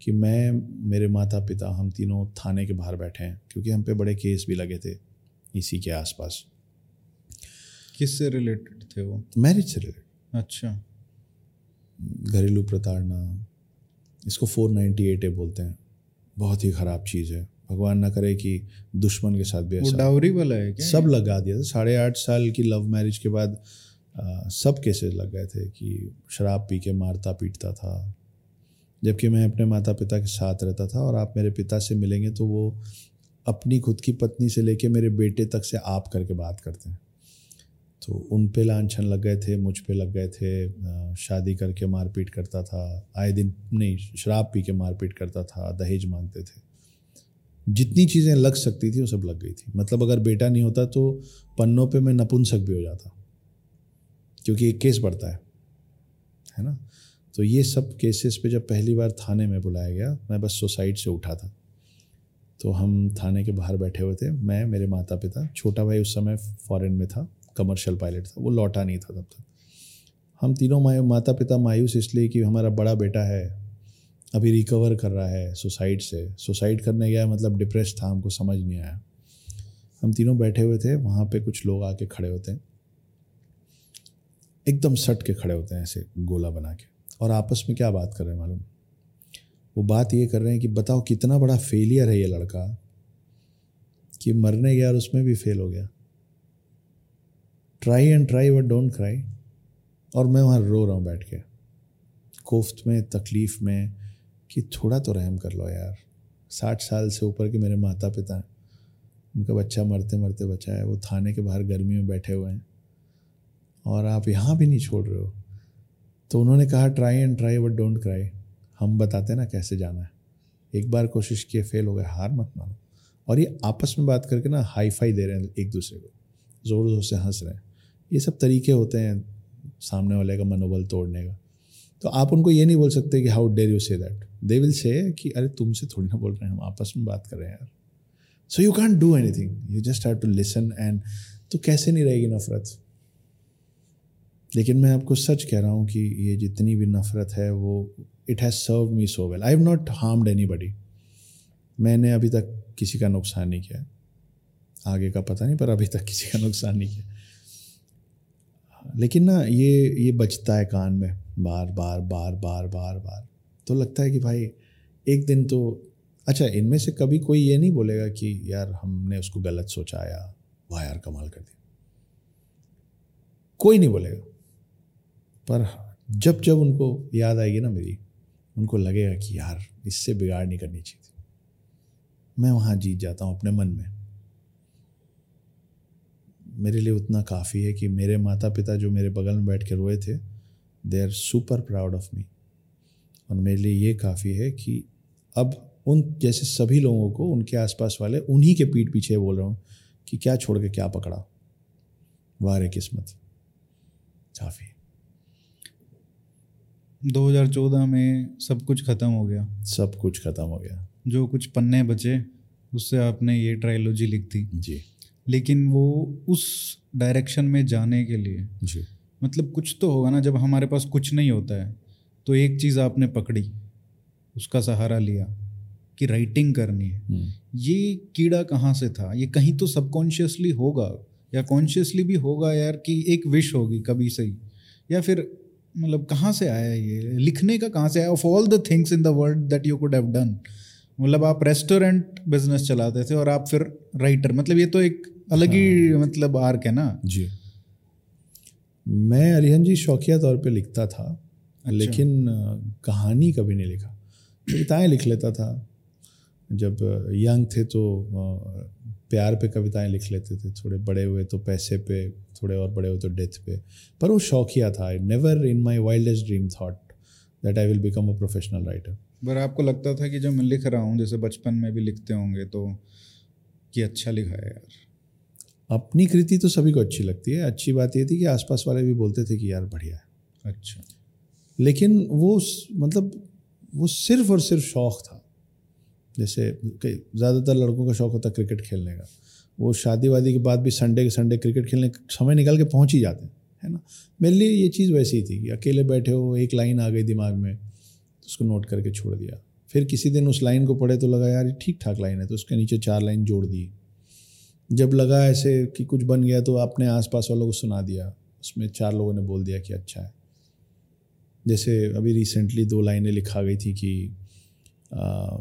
कि मैं मेरे माता पिता हम तीनों थाने के बाहर बैठे हैं क्योंकि हम पे बड़े केस भी लगे थे इसी के आसपास। किससे रिलेटेड थे वो? मैरिज से रिलेटेड अच्छा। घरेलू प्रताड़ना इसको फोर नाइन्टी एट ए बोलते हैं। बहुत ही ख़राब चीज़ है। भगवान ना करे कि दुश्मन के साथ भी ऐसा। डाउरी वाला है क्या सब लगा दिया था। साढ़े आठ साल की लव मैरिज के बाद आ, सब केसेस लग गए थे कि शराब पी के मारता पीटता था। जबकि मैं अपने माता पिता के साथ रहता था और आप मेरे पिता से मिलेंगे तो वो अपनी खुद की पत्नी से लेके मेरे बेटे तक से आप करके बात करते हैं। तो उन पे लाछन लग गए थे, मुझ पे लग गए थे। शादी करके मारपीट करता था। आए दिन, नहीं, शराब पी के मारपीट करता था, दहेज मांगते थे। जितनी चीज़ें लग सकती थी, वो सब लग गई थी। मतलब अगर बेटा नहीं होता तो पन्नों पे मैं नपुंसक भी हो जाता। क्योंकि एक केस बढ़ता है। है ना? तो ये सब केसेस पे जब पहली बार थाने में बुलाया गया, मैं बस सोसाइट से उठा था। तो हम थाने के बाहर बैठे हुए थे। मैं, मेरे माता पिता छोटा भाई उस समय फॉरेन में था। कमर्शियल पायलट था, वो लौटा नहीं था तब तक। हम तीनों मायू माता पिता मायूस इसलिए कि हमारा बड़ा बेटा है, अभी रिकवर कर रहा है सुसाइड से। सुसाइड करने गया मतलब डिप्रेस था, हमको समझ नहीं आया। हम तीनों बैठे हुए थे, वहाँ पे कुछ लोग आके खड़े होते हैं। एकदम सट के खड़े होते हैं ऐसे गोला बना के। और आपस में क्या बात कर रहे हैं मालूम? वो बात ये कर रहे हैं कि बताओ कितना बड़ा फेलियर है ये लड़का, कि मरने गया और उसमें भी फेल हो गया। Try and try, but don't cry. और मैं वहाँ रो रहा हूँ बैठ के। कोफ्त में, तकलीफ़ में, कि थोड़ा तो रहम कर लो यार। साठ साल से ऊपर के मेरे माता पिता हैं। उनका बच्चा मरते मरते बचा है। वो थाने के बाहर गर्मी में बैठे हुए हैं। और आप यहाँ भी नहीं छोड़ रहे हो। तो उन्होंने कहा, try and try, but don't cry. हम बताते ना कैसे जाना है। एक बार कोशिश किए, फेल हो गए। हार मत मानो। और ये आपस में बात करके ना हाई फाई दे रहे हैं एक दूसरे को। ज़ोर ज़ोर से हंस रहे हैं। ये सब तरीके होते हैं सामने वाले का मनोबल तोड़ने का। तो आप उनको ये नहीं बोल सकते कि how dare you say that they will say कि अरे तुमसे थोड़ी ना बोल रहे हैं, हम आपस में बात कर रहे हैं यार। So you can't do anything you just have to listen and तो कैसे नहीं रहेगी नफरत? लेकिन मैं आपको सच कह रहा हूँ कि ये जितनी भी नफरत है वो it has serve me so well I have not harmed anybody मैंने अभी तक किसी का नुकसान नहीं किया। आगे का पता नहीं, पर अभी तक किसी का नुकसान नहीं किया। लेकिन ना ये ये बचता है कान में, बार बार बार बार बार बार। तो लगता है कि भाई, एक दिन तो अच्छा इनमें से कभी कोई ये नहीं बोलेगा कि यार, हमने उसको गलत सोचा या वाह यार, कमाल कर दिया। कोई नहीं बोलेगा। पर जब जब उनको याद आएगी ना मेरी, उनको लगेगा कि यार, इससे बिगाड़ नहीं करनी चाहिए मैं वहाँ जीत जाता हूँ अपने मन में। मेरे लिए उतना काफ़ी है कि मेरे माता पिता जो मेरे बगल में बैठ के रोए थे they are super proud of me और मेरे लिए ये काफ़ी है कि अब उन जैसे सभी लोगों को उनके आसपास वाले उन्हीं के पीठ पीछे बोल रहा हूँ कि क्या छोड़ के क्या पकड़ा। वारे किस्मत। काफ़ी 2014 में सब कुछ ख़त्म हो गया। सब कुछ ख़त्म हो गया। जो कुछ पन्ने बचे उससे आपने ये ट्रायोलॉजी लिख दी। जी। लेकिन वो उस डायरेक्शन में जाने के लिए। जी। मतलब कुछ तो होगा ना जब हमारे पास कुछ नहीं होता है तो एक चीज़ आपने पकड़ी उसका सहारा लिया कि राइटिंग करनी है। हम्म। ये कीड़ा कहाँ से था? ये कहीं तो सबकॉन्शियसली होगा या कॉन्शियसली भी होगा यार कि एक विश होगी कभी से ही या फिर मतलब कहाँ से आया ये? लिखने का कहाँ से आया? Of all the things in the world that you could have done मतलब आप रेस्टोरेंट बिज़नेस चलाते थे और आप फिर राइटर मतलब ये तो एक अलग ही मतलब आर्क है ना? जी। मैं अरिहन जी शौकिया तौर पे लिखता था अच्छा। लेकिन कहानी कभी नहीं लिखा। कविताएँ लिख लेता था। जब यंग थे तो प्यार पे कविताएँ लिख लेते थे। थोड़े बड़े हुए तो पैसे पे थोड़े और बड़े हुए तो डेथ पे। पर वो शौकिया था। I never in my wildest dream thought that I will become a professional writer पर आपको लगता था कि जब मैं लिख रहा हूँ जैसे बचपन में भी लिखते होंगे तो कि अच्छा लिखा है यार। अपनी कृति तो सभी को अच्छी लगती है। अच्छी बात ये थी कि आसपास वाले भी बोलते थे कि यार बढ़िया है। अच्छा। लेकिन वो मतलब वो सिर्फ़ और सिर्फ़ शौक़ था। जैसे कई ज़्यादातर लड़कों का शौक़ होता क्रिकेट खेलने का। वो शादी वादी के बाद भी संडे के संडे क्रिकेट खेलने समय निकाल के पहुँच ही जाते हैं है ना? मेरे लिए ये चीज़ वैसी ही थी कि अकेले बैठे हो एक लाइन आ गई दिमाग में तो उसको नोट करके छोड़ दिया। फिर किसी दिन उस लाइन को पढ़े तो लगा यार ये ठीक ठाक लाइन है। तो उसके नीचे चार लाइन जोड़ दी। जब लगा ऐसे कि कुछ बन गया तो अपने आसपास वालों को सुना दिया। उसमें चार लोगों ने बोल दिया कि अच्छा है। जैसे अभी रिसेंटली दो लाइनें लिखा गई थी कि आ,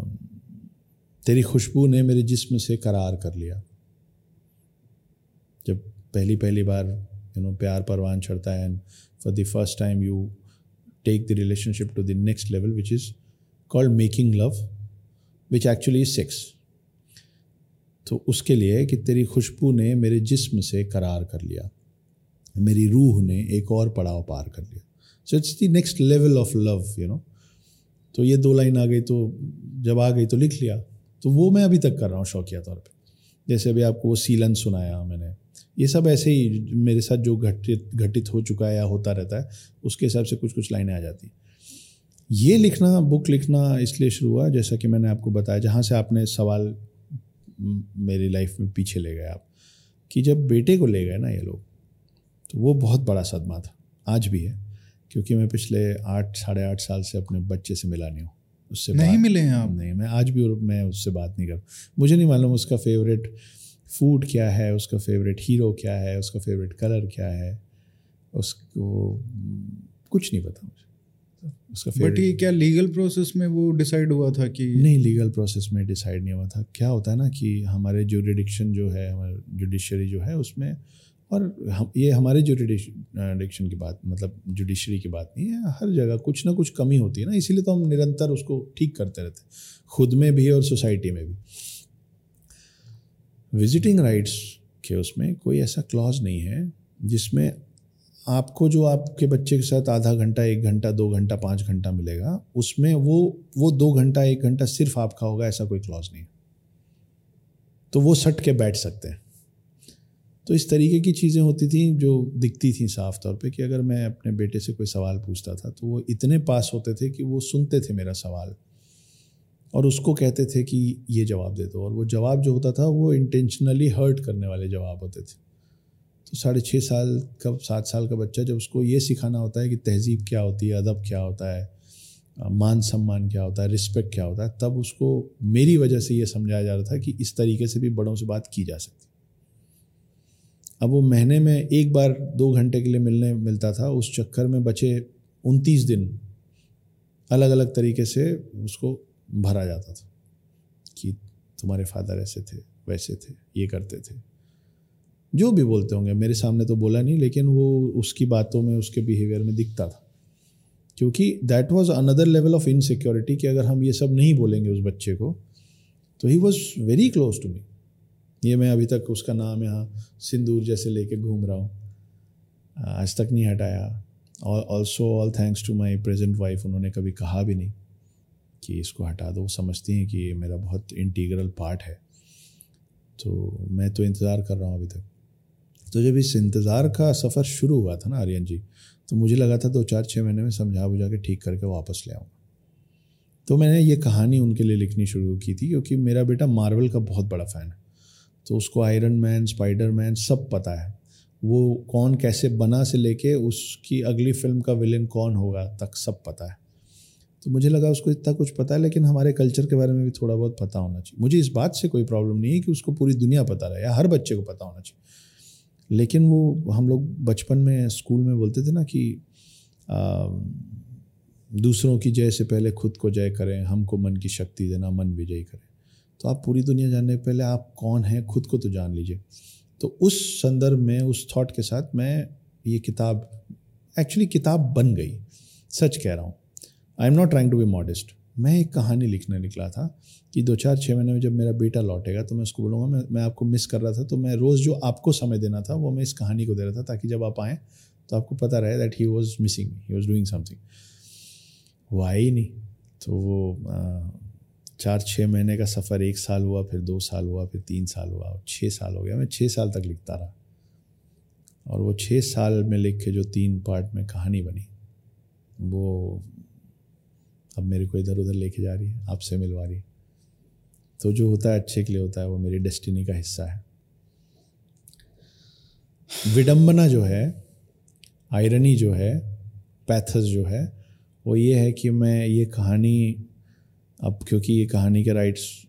तेरी खुशबू ने मेरे जिस्म से करार कर लिया। जब पहली पहली बार यू नो प्यार परवान चढ़ता है and for the first time you take the relationship to the next level which is called making love which actually is sex तो उसके लिए कि तेरी खुशबू ने मेरे जिस्म से करार कर लिया। मेरी रूह ने एक और पड़ाव पार कर लिया। So it's the next level of love you know तो ये दो लाइन आ गई तो जब आ गई तो लिख लिया। तो वो मैं अभी तक कर रहा हूँ शौकिया तौर पे। जैसे अभी आपको वो सीलन सुनाया मैंने। ये सब ऐसे ही मेरे साथ जो घटित घटित हो चुका है या होता रहता है, उसके हिसाब से कुछ कुछ लाइनें आ जाती ये लिखना, बुक लिखना इसलिए शुरू हुआ, जैसा कि मैंने आपको बताया, जहाँ से आपने सवाल मेरी लाइफ में पीछे ले गए आप कि जब बेटे को ले गए ना ये लोग तो वो बहुत बड़ा सदमा था आज भी है क्योंकि मैं पिछले आठ साढ़े आठ साल से अपने बच्चे से मिला नहीं हूँ उससे नहीं मिले हैं आप? नहीं मैं आज भी और मैं उससे बात नहीं कर मुझे नहीं मालूम उसका फेवरेट फ़ूड क्या है उसका फेवरेट हीरो क्या है उसका फेवरेट कलर क्या है उसको कुछ नहीं पता मुझे। उसका बट ये क्या लीगल प्रोसेस में वो डिसाइड हुआ था कि नहीं लीगल प्रोसेस में डिसाइड नहीं हुआ था। क्या होता है ना कि हमारे जुडिडिक्शन जो है हमारे जुडिशरी जो है उसमें और हम ये हमारे जो जुडिडिक्शन की बात मतलब जुडिशरी की बात नहीं है हर जगह कुछ ना कुछ कमी होती है ना इसीलिए तो हम निरंतर उसको ठीक करते रहते हैं खुद में भी और सोसाइटी में भी। विजिटिंग राइट्स के उसमें कोई ऐसा क्लॉज नहीं है जिसमें आपको जो आपके बच्चे के साथ आधा घंटा, एक घंटा, दो घंटा, पाँच घंटा मिलेगा, उसमें वो वो दो घंटा, एक घंटा सिर्फ़ आपका होगा, ऐसा कोई क्लॉज नहीं तो वो सट के बैठ सकते हैं। तो इस तरीके की चीज़ें होती थी, जो दिखती थी साफ़ तौर पे कि अगर मैं अपने बेटे से कोई सवाल पूछता था तो वो इतने पास होते थे कि वो सुनते थे मेरा सवाल और उसको कहते थे कि ये जवाब दे दो। और वो जवाब जो होता था, वो इंटेंशनली हर्ट करने वाले जवाब होते थे। तो साढ़े छः साल का, सात साल का बच्चा जब उसको ये सिखाना होता है कि तहजीब क्या होती है, अदब क्या होता है मान सम्मान क्या होता है, रिस्पेक्ट क्या होता है, तब उसको मेरी वजह से ये समझाया जा रहा था कि इस तरीके से भी बड़ों से बात की जा सकती अब वो महीने में एक बार दो घंटे के लिए मिलने, मिलता था, उस चक्कर में बचे उनतीस दिन अलग अलग तरीके से उसको भरा जाता था कि तुम्हारे फादर ऐसे थे, वैसे थे, ये करते थे। जो भी बोलते होंगे, मेरे सामने तो बोला नहीं, लेकिन वो उसकी बातों में, उसके बिहेवियर में दिखता था। क्योंकि that was another level of insecurity कि अगर हम ये सब नहीं बोलेंगे उस बच्चे को तो he was very close to me ये मैं अभी तक उसका नाम यहाँ सिंदूर जैसे लेके घूम रहा हूँ। आज तक नहीं हटाया। और also all thanks to my present wife उन्होंने कभी कहा भी नहीं कि इसको हटा दो। समझती हैं कि ये मेरा बहुत इंटीग्रल पार्ट है। तो मैं तो इंतज़ार कर रहा हूँ अभी तक। तो जब इस इंतज़ार का सफ़र शुरू हुआ था ना आर्यन जी तो मुझे लगा था दो चार छः महीने में समझा बुझा के ठीक करके वापस ले आऊँगा। तो मैंने ये कहानी उनके लिए लिखनी शुरू की थी क्योंकि मेरा बेटा मार्वल का बहुत बड़ा फ़ैन है। तो उसको आयरन मैन, स्पाइडर मैन सब पता है। वो कौन कैसे बना से लेके उसकी अगली फ़िल्म का विलेन कौन होगा तक सब पता है। तो मुझे लगा उसको इतना कुछ पता है, लेकिन हमारे कल्चर के बारे में भी थोड़ा बहुत पता होना चाहिए। मुझे इस बात से कोई प्रॉब्लम नहीं है कि उसको पूरी दुनिया पता रहे या हर बच्चे को पता होना चाहिए। लेकिन वो हम लोग बचपन में स्कूल में बोलते थे ना कि आ, दूसरों की जय से पहले खुद को जय करें हमको मन की शक्ति देना मन विजयी करें। तो आप पूरी दुनिया जानने पहले आप कौन हैं खुद को तो जान लीजिए। तो उस संदर्भ में उस थॉट के साथ मैं ये किताब एक्चुअली किताब बन गई। सच कह रहा हूँ। I am not trying to be modest मैं एक कहानी लिखने निकला था कि दो चार छः महीने में जब मेरा बेटा लौटेगा तो मैं उसको बोलूँगा, मैं मैं आपको मिस कर रहा था तो मैं रोज़ जो आपको समय देना था, वो मैं इस कहानी को दे रहा था, ताकि जब आप आएँ तो आपको पता रहे that he was missing he was doing something वो आए ही नहीं तो वो चार छः महीने का सफ़र एक साल हुआ, फिर दो साल हुआ, फिर तीन साल हुआ, और छः साल हो गया। मैं छः साल तक लिखता रहा। और वो छः साल में लिख के जो तीन पार्ट में कहानी बनी, वो अब मेरे को इधर उधर लेके जा रही है, आपसे मिलवा रही है। तो जो होता है, अच्छे के लिए होता है, वो मेरी डेस्टिनी का हिस्सा है। विडंबना जो है, आयरनी जो है, पैथस जो है, वो ये है कि मैं ये कहानी, अब क्योंकि ये कहानी के राइट्स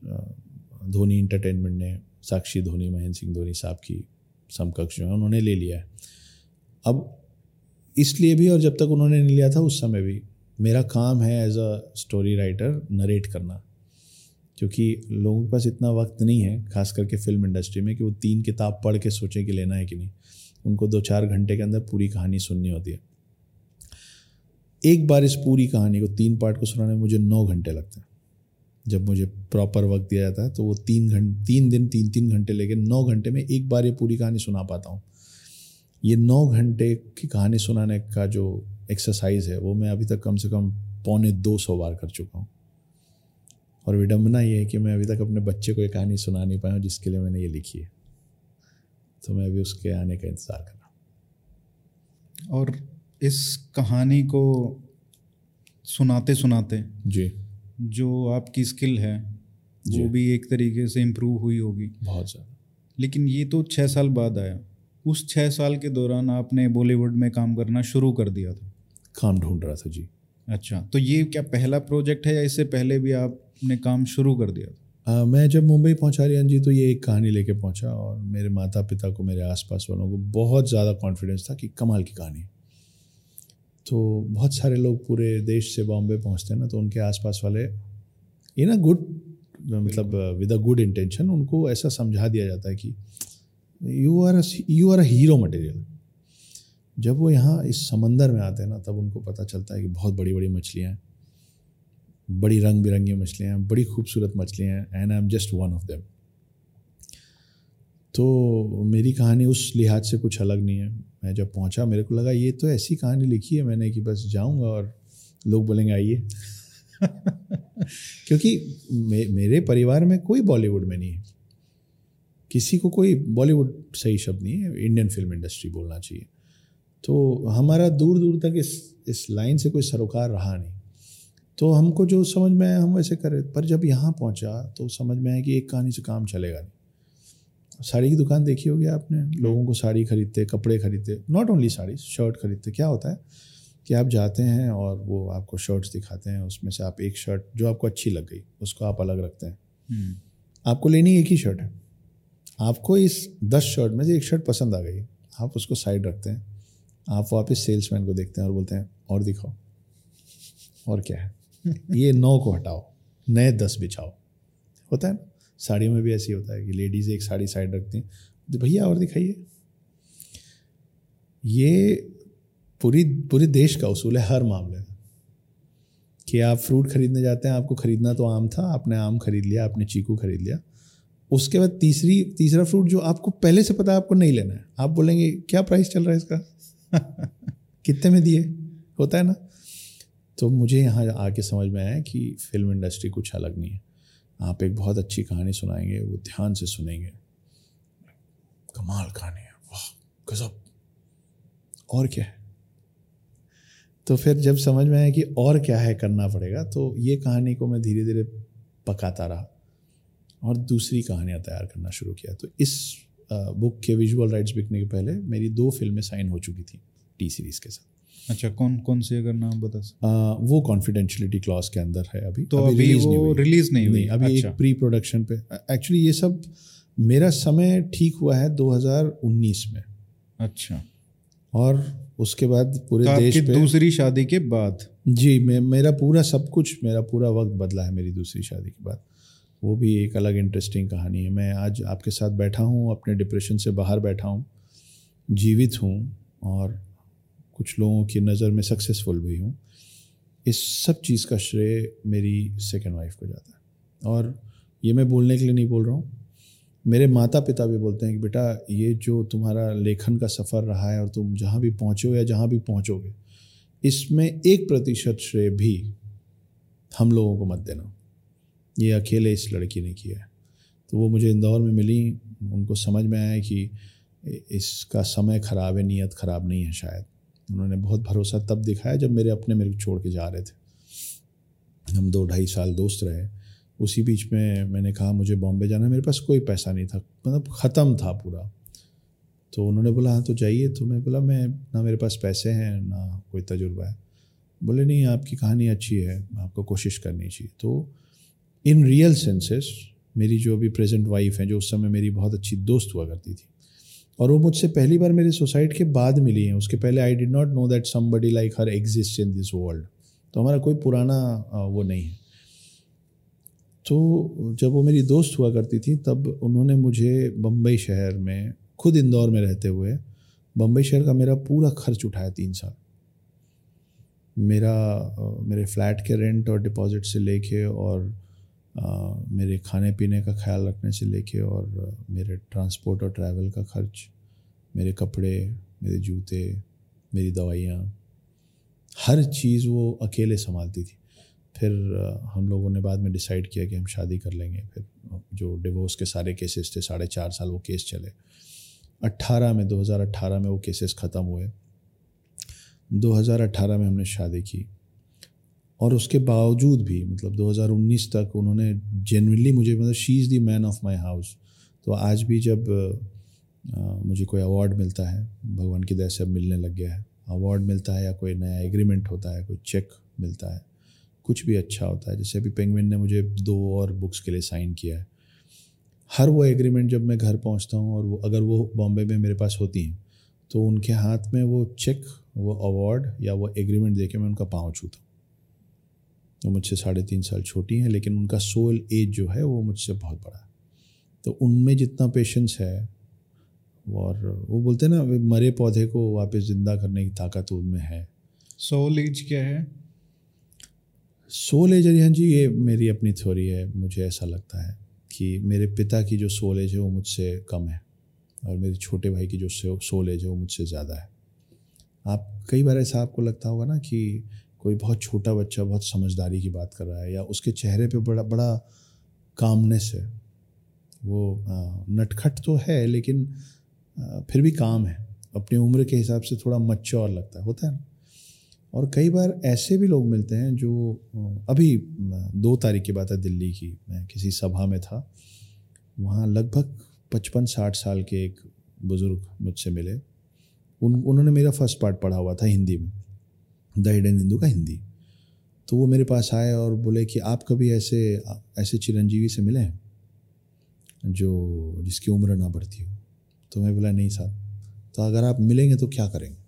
धोनी इंटरटेनमेंट ने, साक्षी धोनी, महेंद्र सिंह धोनी साहब की समकक्ष जो है, उन्होंने ले लिया है। अब इसलिए भी और जब तक उन्होंने नहीं लिया था, उस समय भी मेरा काम है as a story writer narrate करना। क्योंकि लोगों के पास इतना वक्त नहीं है, खास करके फ़िल्म इंडस्ट्री में, कि वो तीन किताब पढ़ के सोचें कि लेना है कि नहीं। उनको दो चार घंटे के अंदर पूरी कहानी सुननी होती है। एक बार इस पूरी कहानी को, तीन पार्ट को सुनाने में मुझे नौ घंटे लगते हैं। जब मुझे प्रॉपर वक्त दिया जाता है तो वो तीन घंटे तीन दिन, तीन तीन घंटे लेके नौ घंटे में एक बार ये पूरी कहानी सुना पाता हूँ। ये नौ घंटे की कहानी सुनाने का जो एक्सरसाइज है वो मैं अभी तक कम से कम पौने दो सौ बार कर चुका हूँ। और विडम्बना ये है कि मैं अभी तक अपने बच्चे को ये कहानी सुना नहीं पाया हूँ जिसके लिए मैंने ये लिखी है। तो मैं अभी उसके आने का इंतज़ार कर रहा हूँ। और इस कहानी को सुनाते सुनाते जी। जो आपकी स्किल है वो भी एक तरीके से इम्प्रूव हुई होगी। बहुत ज़्यादा। लेकिन ये तो छः साल बाद आया। उस छः साल के दौरान आपने बॉलीवुड में काम करना शुरू कर दिया था। काम ढूंढ रहा था जी। अच्छा तो ये क्या पहला प्रोजेक्ट है या इससे पहले भी आपने काम शुरू कर दिया? था आ, मैं जब मुंबई पहुँचा रियान जी तो ये एक कहानी लेके पहुँचा और मेरे माता पिता को मेरे आसपास वालों को बहुत ज़्यादा कॉन्फिडेंस था कि कमाल की कहानी। तो बहुत सारे लोग पूरे देश से बॉम्बे पहुँचते हैं ना तो उनके आसपास वाले इन अ गुड मतलब विद अ गुड इंटेंशन उनको ऐसा समझा दिया जाता है कि you are you are a hero material जब वो यहाँ इस समंदर में आते हैं ना तब उनको पता चलता है कि बहुत बड़ी बड़ी मछलियाँ हैं। बड़ी रंग बिरंगी मछलियाँ हैं बड़ी खूबसूरत मछलियाँ हैं and I am just one of them तो मेरी कहानी उस लिहाज से कुछ अलग नहीं है। मैं जब पहुँचा मेरे को लगा ये तो ऐसी कहानी लिखी है मैंने कि बस जाऊँगा और लोग बोलेंगे आइए। क्योंकि मे, मेरे परिवार में कोई बॉलीवुड में नहीं है। किसी को कोई बॉलीवुड सही शब्द नहीं है। इंडियन फ़िल्म इंडस्ट्री बोलना चाहिए। तो हमारा दूर दूर तक इस इस लाइन से कोई सरोकार रहा नहीं। तो हमको जो समझ में आया हम वैसे करें पर जब यहाँ पहुँचा तो समझ में आया कि एक कहानी से काम चलेगा नहीं। साड़ी की दुकान देखी होगी आपने? लोगों को साड़ी खरीदते कपड़े खरीदते नॉट ओनली साड़ी शर्ट खरीदते। क्या होता है कि आप जाते हैं और वो आपको शर्ट्स दिखाते हैं उसमें से आप एक शर्ट जो आपको अच्छी लग गई उसको आप अलग रखते हैं। हम्म। आपको लेनी एक ही शर्ट है। आपको इस दस शर्ट में से एक शर्ट पसंद आ गई आप उसको साइड रखते हैं। आप वापस सेल्समैन को देखते हैं और बोलते हैं, और दिखाओ, और क्या है? ये नौ को हटाओ, नए दस बिछाओ। होता है ना? साड़ियों में भी ऐसी होता है कि लेडीज़ एक साड़ी साइड रखती हैं तो भैया और दिखाइए। ये पूरी, पूरे देश का उसूल है, हर मामले में। कि आप फ्रूट खरीदने जाते हैं, आपको खरीदना तो आम था, आपने आम खरीद लिया, आपने चीकू खरीद लिया। उसके बाद तीसरी, तीसरा फ्रूट जो आपको पहले से पता है, आपको नहीं लेना है। आप बोलेंगे, क्या प्राइस चल रहा है इसका? कितने में दिए? होता है ना? तो मुझे यहाँ आके समझ में आया कि फ़िल्म इंडस्ट्री कुछ अलग नहीं है। आप एक बहुत अच्छी कहानी सुनाएँगे, वो ध्यान से सुनेंगे। कमाल कहानी है, वाह, गजब। और क्या है? तो फिर जब समझ में आया कि और क्या है करना पड़ेगा तो ये कहानी को मैं धीरे धीरे पकाता रहा और दूसरी कहानियाँ तैयार करना शुरू किया। तो इस बुक के विजुअल राइट्स बिकने के पहले मेरी दो फ़िल्में साइन हो चुकी थी टी सीरीज़ के साथ। अच्छा कौन कौन सी अगर नाम बता सकते आ, वो कॉन्फिडेंशियलिटी क्लॉज के अंदर है अभी। तो अभी release वो हुई। release नहीं हुई, नहीं, अभी अच्छा। एक प्री प्रोडक्शन पे। एक्चुअली ये सब मेरा समय ठीक हुआ है 2019 में। अच्छा। और उसके बाद पूरे तो देश पे दूसरी शादी के बाद? जी मैं मेरा पूरा सब कुछ मेरा पूरा वक्त बदला है मेरी दूसरी शादी के बाद। वो भी एक अलग इंटरेस्टिंग कहानी है। मैं आज आपके साथ बैठा हूँ, अपने डिप्रेशन से बाहर बैठा हूँ, जीवित हूँ और कुछ लोगों की नज़र में सक्सेसफुल भी हूँ। इस सब चीज़ का श्रेय मेरी सेकेंड वाइफ को जाता है। और ये मैं बोलने के लिए नहीं बोल रहा हूँ। मेरे माता पिता भी बोलते हैं कि, बेटा, ये जो तुम्हारा लेखन का सफ़र रहा है और तुम जहाँ भी पहुँचे या जहाँ भी पहुँचोगे, इसमें एक प्रतिशत श्रेय भी हम लोगों को मत देना। ये अकेले इस लड़की ने किया है। तो वो मुझे इंदौर में मिली, उनको समझ में आया कि इसका समय ख़राब है, नीयत ख़राब नहीं है शायद। उन्होंने बहुत भरोसा तब दिखाया जब मेरे अपने मेरे को छोड़ के जा रहे थे। हम दो ढाई साल दोस्त रहे। उसी बीच में मैंने कहा, मुझे बॉम्बे जाना है, मेरे पास कोई पैसा नहीं था मतलब ख़त्म था पूरा। तो उन्होंने बोला हाँ तो जाइए। तो मैं बोला, मैं, ना मेरे पास पैसे हैं, ना कोई तजुर्बा है। बोले, नहीं, आपकी कहानी अच्छी है, आपको कोशिश करनी चाहिए। तो इन रियल सेंसेस मेरी जो अभी प्रेजेंट वाइफ है, जो उस समय मेरी बहुत अच्छी दोस्त हुआ करती थी, और वो मुझसे पहली बार मेरे सोसाइटी के बाद मिली हैं। उसके पहले I did not know that somebody like her exist in this world तो हमारा कोई पुराना वो नहीं है। तो जब वो मेरी दोस्त हुआ करती थी, तब उन्होंने मुझे बम्बई शहर में, खुद इंदौर में रहते हुए बम्बई शहर का मेरा पूरा खर्च उठाया तीन साल। मेरा मेरे फ्लैट के रेंट और डिपॉजिट से लेके और मेरे खाने पीने का ख्याल रखने से लेके और मेरे ट्रांसपोर्ट और ट्रैवल का खर्च, मेरे कपड़े, मेरे जूते, मेरी दवाइयाँ, हर चीज़ वो अकेले संभालती थी। फिर हम लोगों ने बाद में डिसाइड किया कि हम शादी कर लेंगे। फिर जो डिवोर्स के सारे केसेस थे, साढ़े चार साल वो केस चले। अट्ठारह में 2018 में वो केसेस ख़त्म हुए। 2018 में हमने शादी की। और उसके बावजूद भी मतलब 2019 तक उन्होंने जेनविनली मुझे मतलब she is the man of my house तो आज भी जब अ, मुझे कोई अवार्ड मिलता है भगवान की दया से अब मिलने लग गया है अवार्ड मिलता है या कोई नया एग्रीमेंट होता है कोई चेक मिलता है कुछ भी अच्छा होता है जैसे अभी पेंगविन ने मुझे दो और बुक्स के लिए साइन किया है। हर वो एग्रीमेंट जब मैं घर पहुँचता हूँ और वो अगर वो बॉम्बे में मेरे पास होती हैं तो उनके हाथ में वो चेक वो अवार्ड या वो एग्रीमेंट दे के मैं उनका पाँव छूता हूँ। वो मुझसे साढ़े तीन साल छोटी हैं लेकिन उनका सोल एज जो है वो मुझसे बहुत बड़ा है। तो उनमें जितना पेशेंस है और वो बोलते हैं ना मरे पौधे को वापस ज़िंदा करने की ताकत उनमें है। सोल एज क्या है? सोल एज अरिहन जी ये मेरी अपनी थ्योरी है। मुझे ऐसा लगता है कि मेरे पिता की जो सोल एज है वो मुझसे कम है और मेरे छोटे भाई की जो सोल एज है वो मुझसे ज़्यादा है। आप कई बार ऐसा आपको लगता होगा ना कि कोई बहुत छोटा बच्चा बहुत समझदारी की बात कर रहा है या उसके चेहरे पे बड़ा बड़ा कामनेस है, वो नटखट तो है लेकिन फिर भी काम है। अपनी उम्र के हिसाब से थोड़ा मच्योर लगता है, होता है ना? और कई बार ऐसे भी लोग मिलते हैं जो अभी दो तारीख की बात है दिल्ली की, मैं किसी सभा में था, वहाँ लगभग पचपन साठ साल के एक बुज़ुर्ग मुझसे मिले। उन, उन्होंने मेरा फ़र्स्ट पार्ट पढ़ा हुआ था हिंदी में। द हिडन हिंदू का हिंदी। तो वो मेरे पास आए और बोले कि आप कभी ऐसे ऐसे चिरंजीवी से मिले हैं? जो, जिसकी उम्र ना बढ़ती हो। तो मैं बोला, नहीं साहब। तो अगर आप मिलेंगे तो क्या करेंगे?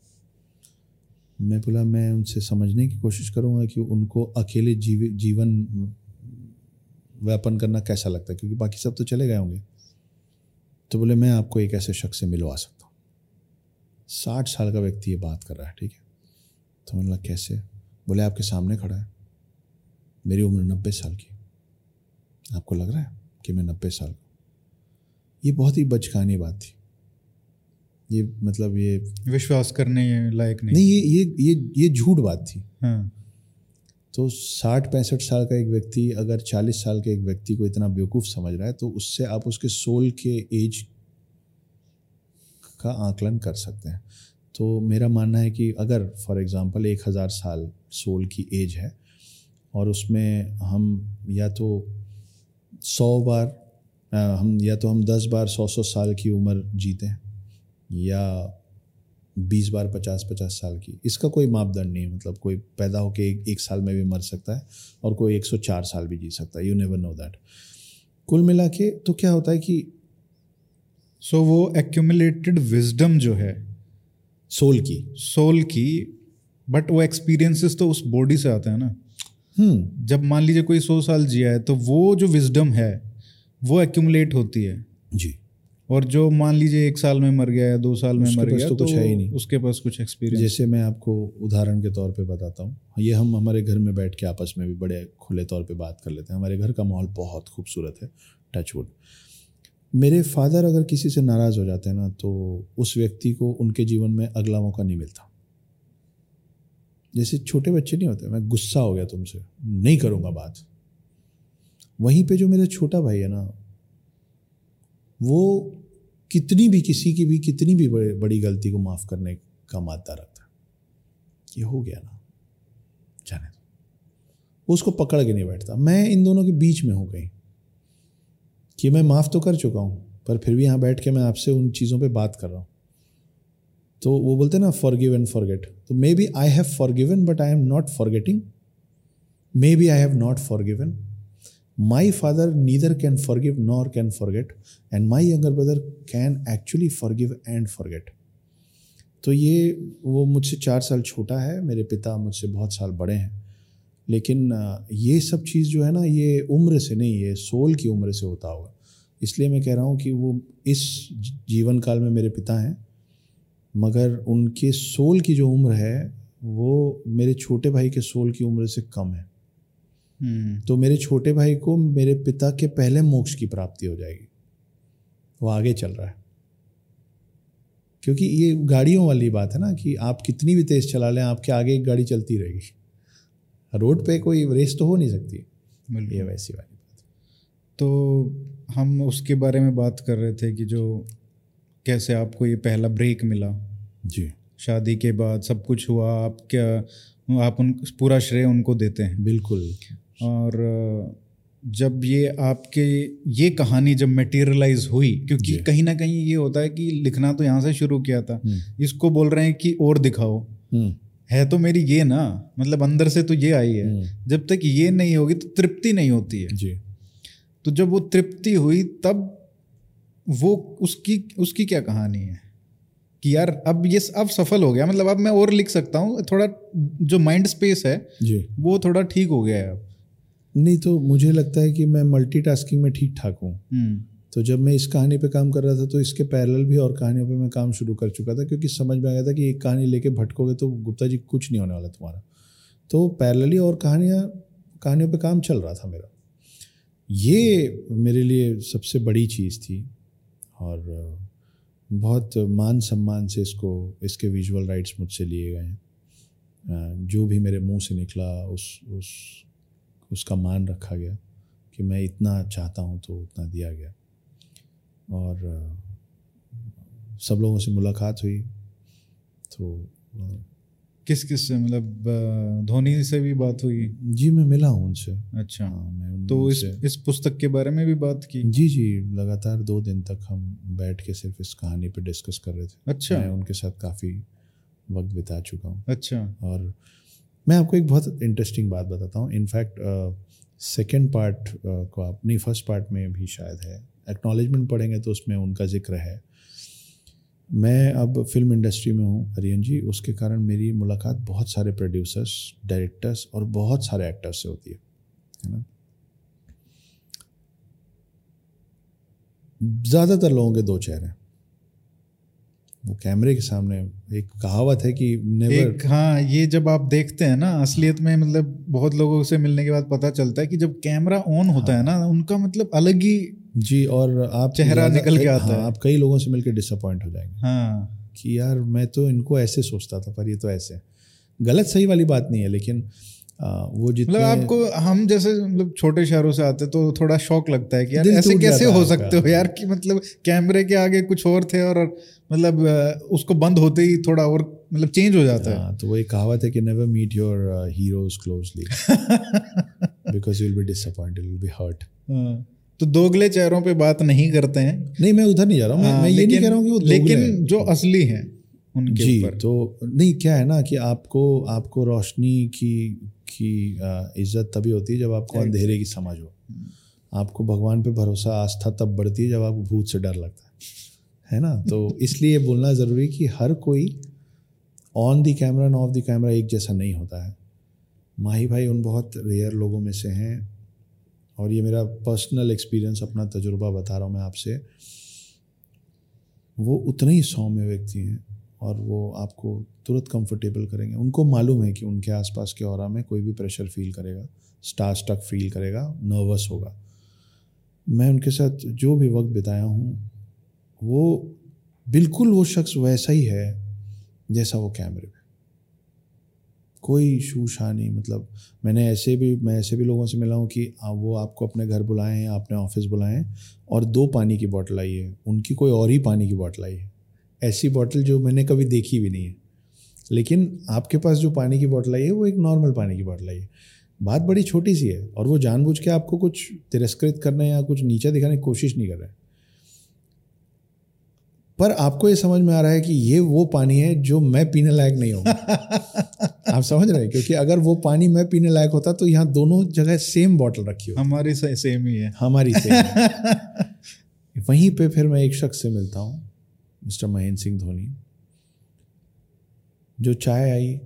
मैं बोला, मैं उनसे समझने की कोशिश करूँगा कि उनको अकेले जीव, जीवन व्यापन करना कैसा लगता है, क्योंकि बाकी सब तो चले गए होंगे। तो बोले, मैं आपको एक ऐसे शख्स से मिलवा सकता हूँ। साठ साल का व्यक्ति ये बात कर रहा है, ठीक है? तो मैंने बोला कैसे? बोले आपके सामने खड़ा है। मेरी उम्र नब्बे साल की आपको लग रहा है कि मैं नब्बे साल का ये बहुत ही बचकानी बात थी। ये मतलब ये विश्वास करने लायक नहीं नहीं ये ये ये ये झूठ बात थी। हाँ। तो साठ पैंसठ साल का एक व्यक्ति अगर चालीस साल के एक व्यक्ति को इतना बेवकूफ़ समझ रहा है तो उससे आप उसके सोल के एज का आकलन कर सकते हैं। तो मेरा मानना है कि अगर फॉर एग्ज़ाम्पल एक हज़ार साल सोल की एज है और उसमें हम या तो सौ बार अ, हम या तो हम दस बार सौ सौ साल की उम्र जीते हैं या बीस बार पचास पचास साल की इसका कोई मापदंड नहीं है। मतलब कोई पैदा होके एक, एक साल में भी मर सकता है और कोई एक सौ चार साल भी जी सकता है। यू नेवर नो दैट कुल मिला के तो क्या होता है कि सो so, वो एक्यूमुलेटेड विजडम जो है सोल की। सोल की बट वो एक्सपीरियंसेस तो उस बॉडी से आते हैं ना। हम्म। जब मान लीजिए कोई सौ साल जिया है तो वो जो विजडम है वो एक्यूमुलेट होती है। जी। और जो मान लीजिए एक साल में मर गया या दो साल में मर गया तो तो कुछ है ही नहीं। उसके पास कुछ एक्सपीरियंस जैसे मैं आपको उदाहरण के तौर पे बताता हूँ। ये हम हमारे घर में बैठ के आपस में भी बड़े खुले तौर पे बात कर लेते हैं। हमारे घर का माहौल बहुत खूबसूरत है टचवुड मेरे फादर अगर किसी से नाराज़ हो जाते हैं ना तो उस व्यक्ति को उनके जीवन में अगला मौका नहीं मिलता। जैसे छोटे बच्चे नहीं होते, मैं गुस्सा हो गया तुमसे, नहीं करूँगा बात। वहीं पे जो मेरा छोटा भाई है ना, वो कितनी भी किसी की भी, कितनी भी बड़े- गलती को माफ़ करने का मादा रखता है। ये हो गया ना, जाने उसको पकड़ के नहीं बैठता। मैं इन दोनों के बीच में हूँ कहीं। कि मैं माफ़ तो कर चुका हूँ, पर फिर भी यहाँ बैठ के मैं आपसे उन चीज़ों पे बात कर रहा हूँ। तो वो बोलते हैं ना फॉर गिव एंड फॉरगेट तो maybe I have forgiven but I am not forgetting maybe I have not forgiven my father neither can forgive nor can forget, and my younger brother can actually forgive and forget. तो ये वो मुझसे चार साल छोटा है, मेरे पिता मुझसे बहुत साल बड़े हैं। लेकिन ये सब चीज़ जो है ना, ये उम्र से नहीं, ये सोल की उम्र से होता होगा। इसलिए मैं कह रहा हूँ कि वो इस जीवन काल में मेरे पिता हैं मगर उनके सोल की जो उम्र है वो मेरे छोटे भाई के सोल की उम्र से कम है। हम्म। तो मेरे छोटे भाई को मेरे पिता के पहले मोक्ष की प्राप्ति हो जाएगी। वो आगे चल रहा है। क्योंकि ये गाड़ियों वाली बात है ना कि आप कितनी भी तेज चला लें आपके आगे एक गाड़ी चलती रहेगी। रोड पे कोई रेस तो हो नहीं सकती। ये वैसी बात। तो हम उसके बारे में बात कर रहे थे कि जो कैसे आपको ये पहला ब्रेक मिला। जी। शादी के बाद सब कुछ हुआ आप क्या आप उन पूरा श्रेय उनको देते हैं? बिल्कुल। और जब ये आपके ये कहानी जब मटेरियलाइज हुई क्योंकि कहीं ना कहीं ये होता है कि लिखना तो यहाँ से शुरू किया था। हम्म, इसको बोल रहे हैं कि और दिखाओ। हम्म, है तो मेरी ये ना मतलब अंदर से तो ये आई है। हम्म, जब तक ये नहीं होगी तो तृप्ति नहीं होती है। जी। तो जब वो तृप्ति हुई तब वो उसकी उसकी क्या कहानी है? कि यार अब ये अब सफल हो गया। मतलब अब मैं और लिख सकता हूँ। थोड़ा जो माइंड स्पेस है जी। वो थोड़ा ठीक हो गया है अब। नहीं तो मुझे लगता है कि मैं मल्टीटास्किंग में ठीक ठाक हूँ। हम्म। तो जब मैं इस कहानी पे काम कर रहा था तो इसके पैरेलल भी और कहानियों पे मैं काम शुरू कर चुका था क्योंकि समझ में आ गया था कि एक कहानी लेके भटकोगे तो गुप्ता जी कुछ नहीं होने वाला तुम्हारा। तो पैरेलली और कहानियाँ कहानियों पे काम चल रहा था मेरा। ये मेरे लिए सबसे बड़ी चीज़ थी और बहुत मान सम्मान से इसको, इसके विजुअल राइट्स मुझसे लिए गए हैं। जो भी मेरे मुँह से निकला, उस उस, उसका मान रखा गया कि मैं इतना चाहता हूँ तो उतना दिया गया। और सब लोगों से मुलाकात हुई तो किस किस से? मतलब धोनी से भी बात हुई? जी मैं मिला हूँ उनसे। अच्छा। हाँ मैं तो इस इस पुस्तक के बारे में भी बात की? जी जी लगातार दो दिन तक हम बैठ के सिर्फ़ इस कहानी पे डिस्कस कर रहे थे। अच्छा। मैं उनके साथ काफ़ी वक्त बिता चुका हूँ। अच्छा। और मैं आपको एक बहुत इंटरेस्टिंग बात बताता हूँ। इनफैक्ट सेकेंड पार्ट को आप नहीं फ़र्स्ट पार्ट में भी शायद है। एक्नॉलेजमेंट पढ़ेंगे तो उसमें उनका ज़िक्र है। मैं अब फ़िल्म इंडस्ट्री में हूँ हरियन जी उसके कारण मेरी मुलाकात बहुत सारे प्रोड्यूसर्स डायरेक्टर्स और बहुत सारे एक्टर्स से होती है है ना ज़्यादातर लोगों के दो चेहरे हैं। वो कैमरे के सामने एक कहावत है कि नेवर एक हाँ ये जब आप देखते हैं ना असलियत में मतलब बहुत लोगों से मिलने के बाद पता चलता है कि जब कैमरा ऑन होता हाँ। है ना उनका मतलब अलग ही जी और आप चेहरा निकल के आता हाँ, है। आप कई लोगों से मिलकर डिसअपॉइंट हो जाएँगे हाँ कि यार मैं तो इनको ऐसे सोचता था पर ये तो ऐसे। गलत सही वाली बात नहीं है लेकिन वो जितने मतलब आपको हम जैसे मतलब छोटे शहरों से आते तो थोड़ा शौक लगता है कि यार ऐसे कैसे हो सकते हो यार कि मतलब कैमरे के आगे कुछ और थे और मतलब उसको बंद होते ही थोड़ा और मतलब चेंज हो जाता है। हाँ, तो वो एक कहावत है कि never meet your heroes closely because you will be disappointed will be hurt तो दोगले चेहरों पे बात नहीं करते हैं। नहीं मैं उधर नहीं जा रहा हूँ मैं, हाँ, मैं ये नहीं कह रहा हूँ कि वो लेकिन जो असली हैं उनके जी ऊपर। तो नहीं क्या है ना कि आपको आपको रोशनी की की इज़्ज़त तभी होती है जब आपको अंधेरे की समझ हो। आपको भगवान पे भरोसा आस्था तब बढ़ती है जब आपको भूत से डर लगता है। है ना? तो इसलिए बोलना ज़रूरी कि हर कोई on the camera and off the camera एक जैसा नहीं होता है। माही भाई उन बहुत रेयर लोगों में से हैं और ये मेरा पर्सनल एक्सपीरियंस अपना तजुर्बा बता रहा हूँ मैं आपसे। वो उतने ही सौम्य व्यक्ति हैं। और वो आपको तुरंत कंफर्टेबल करेंगे। उनको मालूम है कि उनके आसपास के और में कोई भी प्रेशर फील करेगा स्टार स्टक फील करेगा नर्वस होगा। मैं उनके साथ जो भी वक्त बिताया हूँ, वो बिल्कुल वो शख्स वैसा ही है जैसा वो कैमरे पे। कोई नहीं मतलब मैंने ऐसे भी, मैं ऐसे भी लोगों से मिला हूँ कि वो आपको अपने घर बुलाए हैं अपने ऑफ़िस बुलाए और दो पानी की बॉटल आई है, उनकी कोई और ही पानी की बॉटल आई है। ऐसी बॉटल जो मैंने कभी देखी भी नहीं है। लेकिन आपके पास जो पानी की बॉटल आई है वो एक नॉर्मल पानी की बॉटल आई है। बात बड़ी छोटी सी है और वो जानबूझ के आपको कुछ तिरस्कृत करने या कुछ नीचा दिखाने की कोशिश नहीं कर रहे पर आपको ये समझ में आ रहा है कि ये वो पानी है जो मैं पीने लायक नहीं हूँ। आप समझ रहे हैं? क्योंकि अगर वो पानी मैं पीने लायक होता तो यहाँ दोनों जगह सेम बॉटल रखी हो हमारी से सेम ही है। हमारी सेम वहीं पे फिर मैं एक शख्स से मिलता हूँ। मिस्टर महेंद्र सिंह धोनी, जो चाय आई,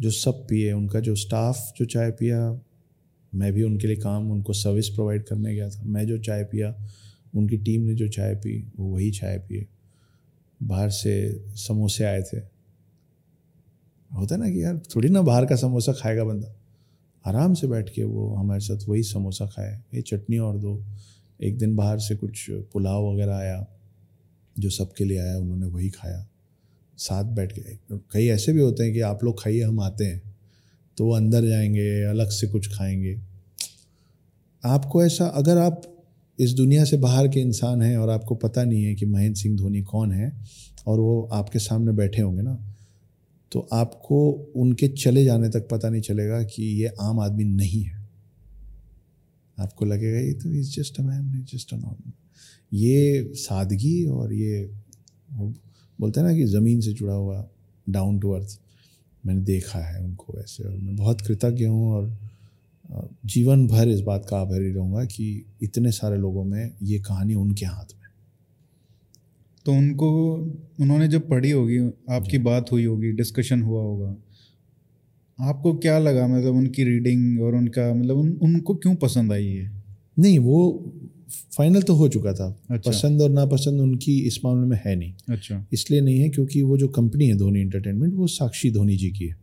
जो सब पिए, उनका जो स्टाफ जो चाय पिया, मैं भी उनके लिए काम, उनको सर्विस प्रोवाइड करने गया था। मैं जो चाय पिया, उनकी टीम ने जो चाय पी, वो वही चाय पिए। बाहर से समोसे आए थे। होता है ना कि यार, थोड़ी ना बाहर का समोसा खाएगा बंदा। आराम से बैठ के वो हमारे साथ वही समोसा खाए। ये चटनी और दो। एक दिन बाहर से कुछ पुलाव वगैरह आया। जो सबके लिए आया, उन्होंने वही खाया। साथ बैठ के कई ऐसे भी होते हैं कि आप लोग खाइए, हम आते हैं। तो वो अंदर जाएँगे, अलग से कुछ खाएँगे। आपको ऐसा, अगर आप इस दुनिया से बाहर के इंसान हैं और आपको पता नहीं है कि महेंद्र सिंह धोनी कौन है और वो आपके सामने बैठे होंगे ना तो आपको उनके चले जाने तक पता नहीं चलेगा कि ये आम आदमी नहीं है। आपको लगेगा, ये तो is just a man just a normal ये सादगी और ये बोलते हैं ना कि ज़मीन से जुड़ा हुआ डाउन टू अर्थ मैंने देखा है उनको वैसे और मैं बहुत कृतज्ञ हूँ और जीवन भर इस बात का आभारी रहूँगा कि इतने सारे लोगों में ये कहानी उनके हाथ में। तो उनको उन्होंने जब पढ़ी होगी आपकी बात हुई होगी डिस्कशन हुआ होगा आपको क्या लगा? मतलब उनकी रीडिंग और उनका मतलब उन, उनको क्यों पसंद आई है नहीं वो फाइनल तो हो चुका था। अच्छा। पसंद और नापसंद उनकी इस मामले में है नहीं। अच्छा। इसलिए नहीं है क्योंकि वो जो कंपनी है धोनी एंटरटेनमेंट वो साक्षी धोनी जी की है।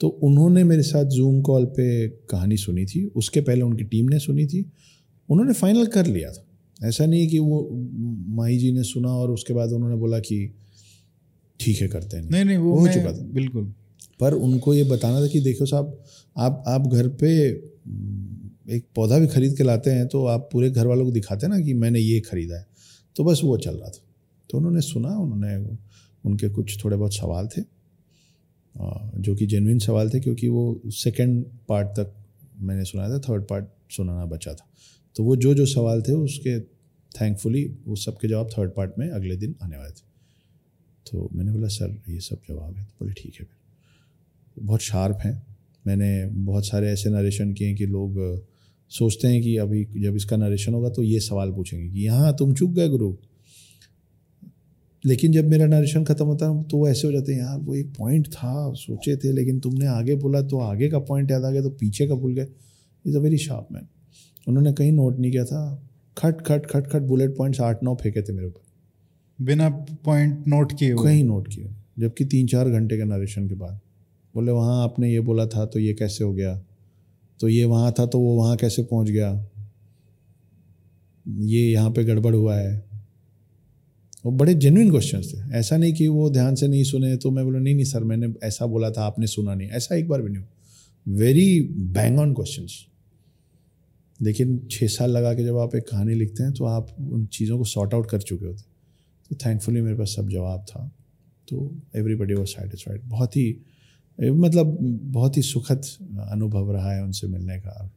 तो उन्होंने मेरे साथ जूम कॉल पे कहानी सुनी थी। उसके पहले उनकी टीम ने सुनी थी। उन्होंने फाइनल कर लिया था। ऐसा नहीं कि वो माही जी ने सुना और उसके बाद उन्होंने बोला कि ठीक है करते हैं। नहीं नहीं वो, हो चुका था। बिल्कुल। पर उनको ये बताना था कि देखो साहब आप आप घर पे एक पौधा भी खरीद के लाते हैं तो आप पूरे घर वालों को दिखाते हैं ना कि मैंने ये खरीदा है। तो बस वो चल रहा था। तो उन्होंने सुना, उन्होंने उनके कुछ थोड़े बहुत सवाल थे जो कि जेनुइन सवाल थे, क्योंकि वो सेकेंड पार्ट तक मैंने सुनाया था थर्ड पार्ट सुनाना बचा था। तो वो जो जो सवाल थे, उसके थैंकफुली वो सब के जवाब थर्ड पार्ट में अगले दिन आने वाले थे। तो मैंने बोला, सर, ये सब जवाब है। तो बोले, ठीक है। फिर बहुत शार्प हैं। मैंने बहुत सारे ऐसे नरेशन किए कि लोग सोचते हैं कि अभी जब इसका नरेशन होगा तो ये सवाल पूछेंगे कि यहाँ तुम चुक गए गुरु। लेकिन जब मेरा नरेशन ख़त्म होता है तो वो ऐसे हो जाते हैं यार वो एक पॉइंट था सोचे थे लेकिन तुमने आगे बोला तो आगे का पॉइंट याद आ गया तो पीछे का भूल गए। Is a very sharp man उन्होंने कहीं नोट नहीं किया था। खट खट खट खट बुलेट पॉइंट्स आठ नौ फेंके थे मेरे ऊपर। बिना पॉइंट नोट किए कहीं नोट किए जबकि तीन चार घंटे के नरेशन के बाद। बोले वहाँ आपने ये बोला था तो ये कैसे हो गया? तो ये वहाँ था तो वो वहाँ कैसे पहुँच गया? ये यहाँ पे गड़बड़ हुआ है। वो बड़े जेन्युइन क्वेश्चन थे। ऐसा नहीं कि वो ध्यान से नहीं सुने तो मैं बोला, नहीं नहीं सर, मैंने ऐसा बोला था, आपने सुना नहीं। ऐसा एक बार भी नहीं वेरी बैंग ऑन क्वेश्चन लेकिन छः साल लगा के जब आप एक कहानी लिखते हैं तो आप उन चीज़ों को सॉर्ट आउट कर चुके होते तो थैंकफुली मेरे पास सब जवाब था। तो एवरीबडी वॉज़ सेटिस्फाइड बहुत ही मतलब बहुत ही सुखद अनुभव रहा है उनसे मिलने का।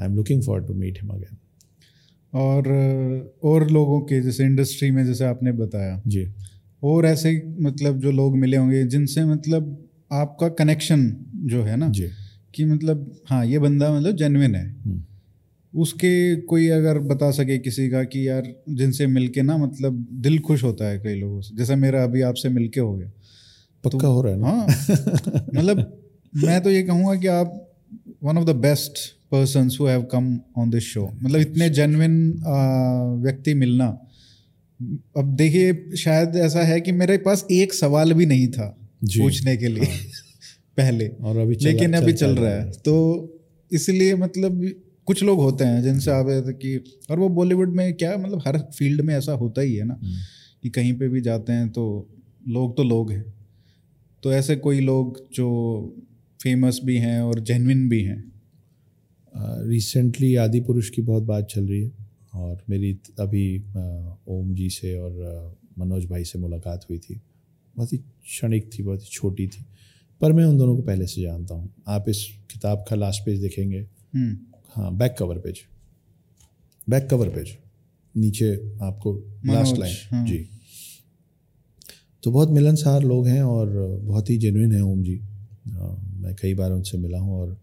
I am looking for to meet him again और और लोगों के जैसे इंडस्ट्री में जैसे आपने बताया। जी। और ऐसे मतलब जो लोग मिले होंगे जिनसे मतलब आपका कनेक्शन जो है ना जी। कि मतलब हाँ ये बंदा मतलब जेनविन है। हम्म। उसके कोई अगर बता सके किसी का कि यार जिनसे मिलके ना मतलब दिल खुश होता है कई लोगों से। जैसे मेरा अभी आपसे मिलके हो गया। पक्का हो रहा है ना? हाँ मतलब मैं तो ये कहूँगा कि आप one of the best person who have come on this show मतलब इतने जेनविन व्यक्ति मिलना। अब देखिए शायद ऐसा है कि मेरे पास एक सवाल भी नहीं था पूछने के लिए पहले। और अभी चला- लेकिन अभी चलता चल रहा है। तो इसलिए मतलब कुछ लोग होते हैं जिनसे आप कि और वो बॉलीवुड में क्या मतलब हर फ़ील्ड में ऐसा होता ही है ना हम्म। कि कहीं पे भी जाते हैं तो लोग तो लोग हैं। तो ऐसे कोई लोग जो फ़ेमस भी हैं और जेनविन भी हैं? रिसेंटली आदि पुरुष की बहुत बात चल रही है और मेरी अभी ओम जी से और मनोज भाई से मुलाकात हुई थी। बहुत ही क्षणिक थी बहुत ही छोटी थी पर मैं उन दोनों को पहले से जानता हूँ। आप इस किताब का लास्ट पेज देखेंगे। हम्म। हाँ back cover page back cover page नीचे आपको लास्ट लाइन हाँ। जी। तो बहुत मिलनसार लोग हैं और बहुत ही जेन्युइन हैं ओम जी। अ, मैं कई बार उनसे मिला हूँ और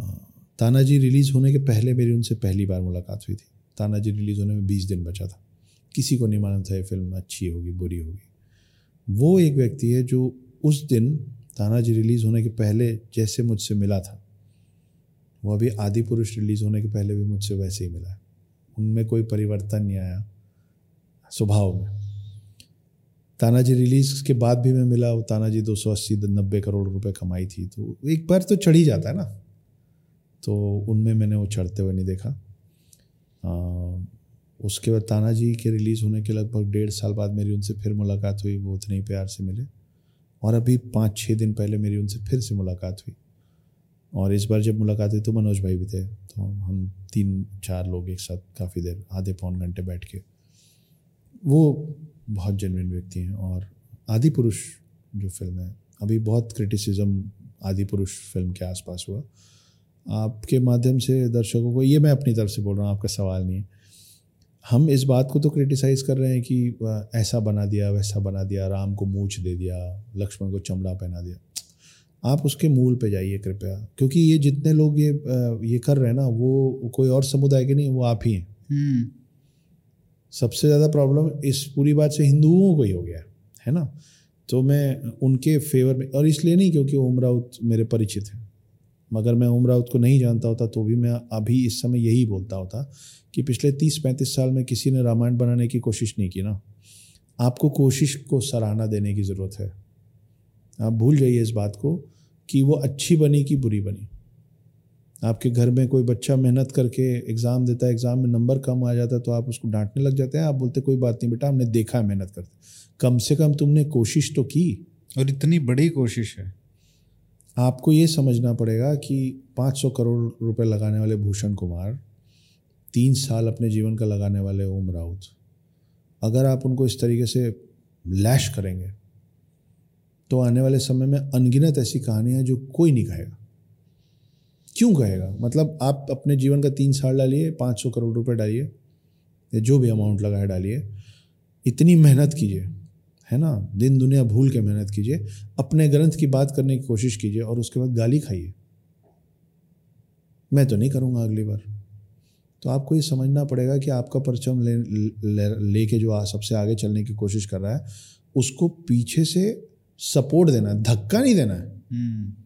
अ, तानाजी रिलीज़ होने के पहले मेरी उनसे पहली बार मुलाकात हुई थी। तानाजी रिलीज़ होने में बीस दिन बचा था। किसी को नहीं मालूम था ये फ़िल्म अच्छी होगी बुरी होगी। वो एक व्यक्ति है जो उस दिन तानाजी रिलीज़ होने के पहले जैसे मुझसे मिला था वो अभी आदि पुरुष रिलीज़ होने के पहले भी मुझसे वैसे ही मिला है। उनमें कोई परिवर्तन नहीं आया स्वभाव में। तानाजी रिलीज़ के बाद भी मैं मिला वो तानाजी दो सौ अस्सी नब्बे करोड़ रुपए कमाई थी तो एक बार तो चढ़ ही जाता है ना। तो उनमें मैंने वो चढ़ते हुए नहीं देखा। आ, उसके बाद तानाजी के रिलीज़ होने के लगभग डेढ़ साल बाद मेरी उनसे फिर मुलाकात हुई वो उतने ही प्यार से मिले। और अभी पाँच छः दिन पहले मेरी उनसे फिर से मुलाकात हुई। और इस बार जब मुलाकात हुई तो मनोज भाई भी थे तो हम तीन चार लोग एक साथ काफ़ी देर आधे पौन घंटे बैठ के। वो बहुत जेन्युइन व्यक्ति हैं और आदि पुरुष जो फ़िल्म है, अभी बहुत क्रिटिसिज्म आदि पुरुष फ़िल्म के आसपास हुआ। आपके माध्यम से दर्शकों को, ये मैं अपनी तरफ़ से बोल रहा हूँ, आपका सवाल नहीं है। हम इस बात को तो क्रिटिसाइज़ कर रहे हैं कि ऐसा बना दिया, वैसा बना दिया, राम को मूछ दे दिया, लक्ष्मण को चमड़ा पहना दिया। आप उसके मूल पे जाइए कृपया, क्योंकि ये जितने लोग ये ये कर रहे हैं ना, वो कोई और समुदाय के नहीं, वो आप ही हैं। हम्म। सबसे ज़्यादा प्रॉब्लम इस पूरी बात से हिंदुओं को ही हो गया है, ना? तो मैं उनके फेवर में और इसलिए नहीं क्योंकि ओम राउत मेरे परिचित हैं। मगर मैं ओम राउत को नहीं जानता होता तो भी मैं अभी इस समय यही बोलता होता कि पिछले तीस पैंतीस साल में किसी ने रामायण बनाने की कोशिश नहीं की ना। आपको कोशिश को सराहना देने की ज़रूरत है। आप भूल जाइए इस बात को कि वो अच्छी बनी कि बुरी बनी। आपके घर में कोई बच्चा मेहनत करके एग्ज़ाम देता है एग्ज़ाम में नंबर कम आ जाता है तो आप उसको डांटने लग जाते हैं। आप बोलते कोई बात नहीं बेटा हमने देखा है मेहनत करते कम से कम तुमने कोशिश तो की। और इतनी बड़ी कोशिश है। आपको ये समझना पड़ेगा कि 500 करोड़ रुपए लगाने वाले भूषण कुमार तीन साल अपने जीवन का लगाने वाले ओम राउत अगर आप उनको इस तरीके से लैश करेंगे तो आने वाले समय में अनगिनत ऐसी कहानियाँ जो कोई नहीं कहेगा क्यों कहेगा? मतलब आप अपने जीवन का तीन साल डालिए पाँच सौ करोड़ रुपए डालिए या जो भी अमाउंट लगाए डालिए इतनी मेहनत कीजिए है ना? दिन दुनिया भूल के मेहनत कीजिए अपने ग्रंथ की बात करने की कोशिश कीजिए और उसके बाद गाली खाइए। मैं तो नहीं करूँगा अगली बार। तो आपको ये समझना पड़ेगा कि आपका परचम ले ले लेके जो आ, सबसे आगे चलने की कोशिश कर रहा है उसको पीछे से सपोर्ट देना धक्का नहीं देना है। हम्म।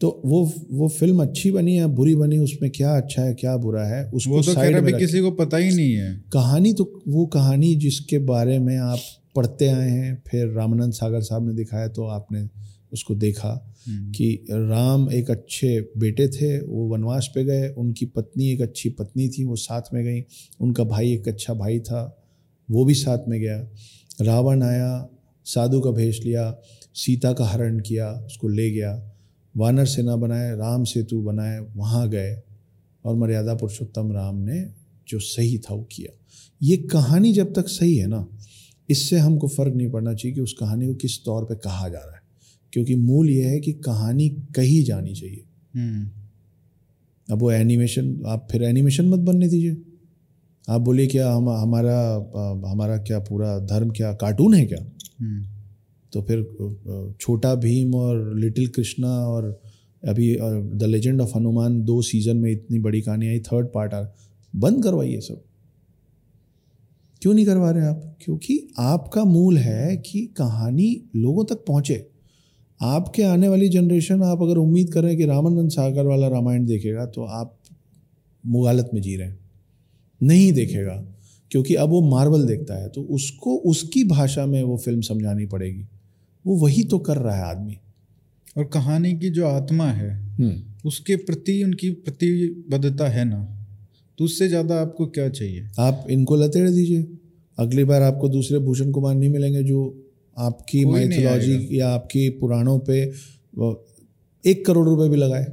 तो वो वो फ़िल्म अच्छी बनी है बुरी बनी उसमें क्या अच्छा है क्या बुरा है उसको वो तो साइड में किसी को पता ही नहीं है। कहानी तो वो कहानी जिसके बारे में आप पढ़ते आए हैं फिर रामानंद सागर साहब ने दिखाया तो आपने उसको देखा हम्म, कि राम एक अच्छे बेटे थे वो वनवास पे गए उनकी पत्नी एक अच्छी पत्नी थी वो साथ में गई उनका भाई एक अच्छा भाई था वो भी साथ में गया। रावण आया साधु का भेष लिया सीता का हरण किया उसको ले गया। वानर सेना बनाए राम सेतु बनाए वहाँ गए और मर्यादा पुरुषोत्तम राम ने जो सही था वो किया। ये कहानी जब तक सही है ना इससे हमको फ़र्क नहीं पड़ना चाहिए कि उस कहानी को किस तौर पे कहा जा रहा है। क्योंकि मूल ये है कि कहानी कही जानी चाहिए। हम्म। अब वो एनिमेशन आप फिर एनिमेशन मत बनने दीजिए। आप बोलिए क्या हम हमारा हमारा क्या पूरा धर्म क्या कार्टून है क्या? हम्म, तो फिर छोटा भीम और लिटिल कृष्णा और अभी द लेजेंड ऑफ़ हनुमान दो सीज़न में इतनी बड़ी कहानी आई, थर्ड पार्ट आ, बंद करवाइए सब। क्यों नहीं करवा रहे आप? क्योंकि आपका मूल है कि कहानी लोगों तक पहुँचे। आपके आने वाली जनरेशन, आप अगर उम्मीद कर रहे हैं कि रामानंद सागर वाला रामायण देखेगा तो आप मुगालत में जी रहे हैं। नहीं देखेगा, क्योंकि अब वो मार्वल देखता है तो उसको, उसकी भाषा में वो फ़िल्म समझानी पड़ेगी। वो वही तो कर रहा है आदमी। और कहानी की जो आत्मा है हम्म। उसके प्रति उनकी प्रतिबद्धता है ना तो उससे ज़्यादा आपको क्या चाहिए? आप इनको लतेड़ दीजिए। अगली बार आपको दूसरे भूषण कुमार नहीं मिलेंगे जो आपकी माइथोलॉजी या आपकी पुराणों पे एक करोड़ रुपए भी लगाए।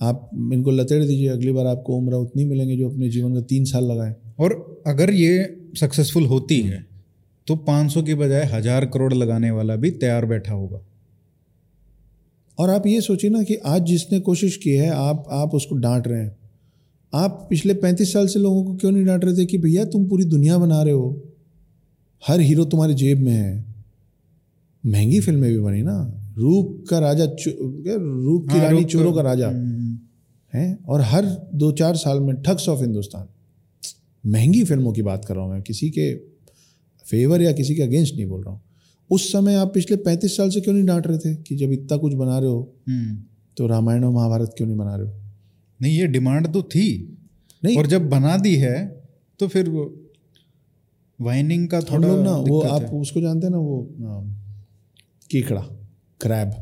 आप इनको लतेड़ दीजिए। अगली बार आपको उम्र उतनी मिलेंगे जो अपने जीवन का तीन साल लगाए। और अगर ये सक्सेसफुल होती है तो 500 की बजाय हज़ार करोड़ लगाने वाला भी तैयार बैठा होगा। और आप ये सोचिए ना कि आज जिसने कोशिश की है आप आप उसको डांट रहे हैं। आप पिछले पैंतीस साल से लोगों को क्यों नहीं डांट रहे थे कि भैया तुम पूरी दुनिया बना रहे हो? हर हीरो तुम्हारी जेब में है। महँगी फ़िल्में भी बनी ना। रूप का राजा रूप की हाँ, रानी चोरों का- राजा। हम्म, है? और हर दो चार साल में ठग्स ऑफ़ हिंदुस्तान। महँगी फ़िल्मों की बात कर रहा हूँ मैं किसी के फेवर या किसी के अगेंस्ट नहीं बोल रहा हूँ। उस समय आप पिछले पैंतीस साल से क्यों नहीं डांट रहे थे कि जब इतना कुछ बना रहे हो हम्म। तो रामायण और महाभारत क्यों नहीं बना रहे हो? नहीं ये डिमांड तो थी। नहीं। और जब बना दी है तो फिर वो वाइनिंग का थोड़ा लोग ना वो आप। उसको जानते हैं ना वो केकड़ा क्रैब।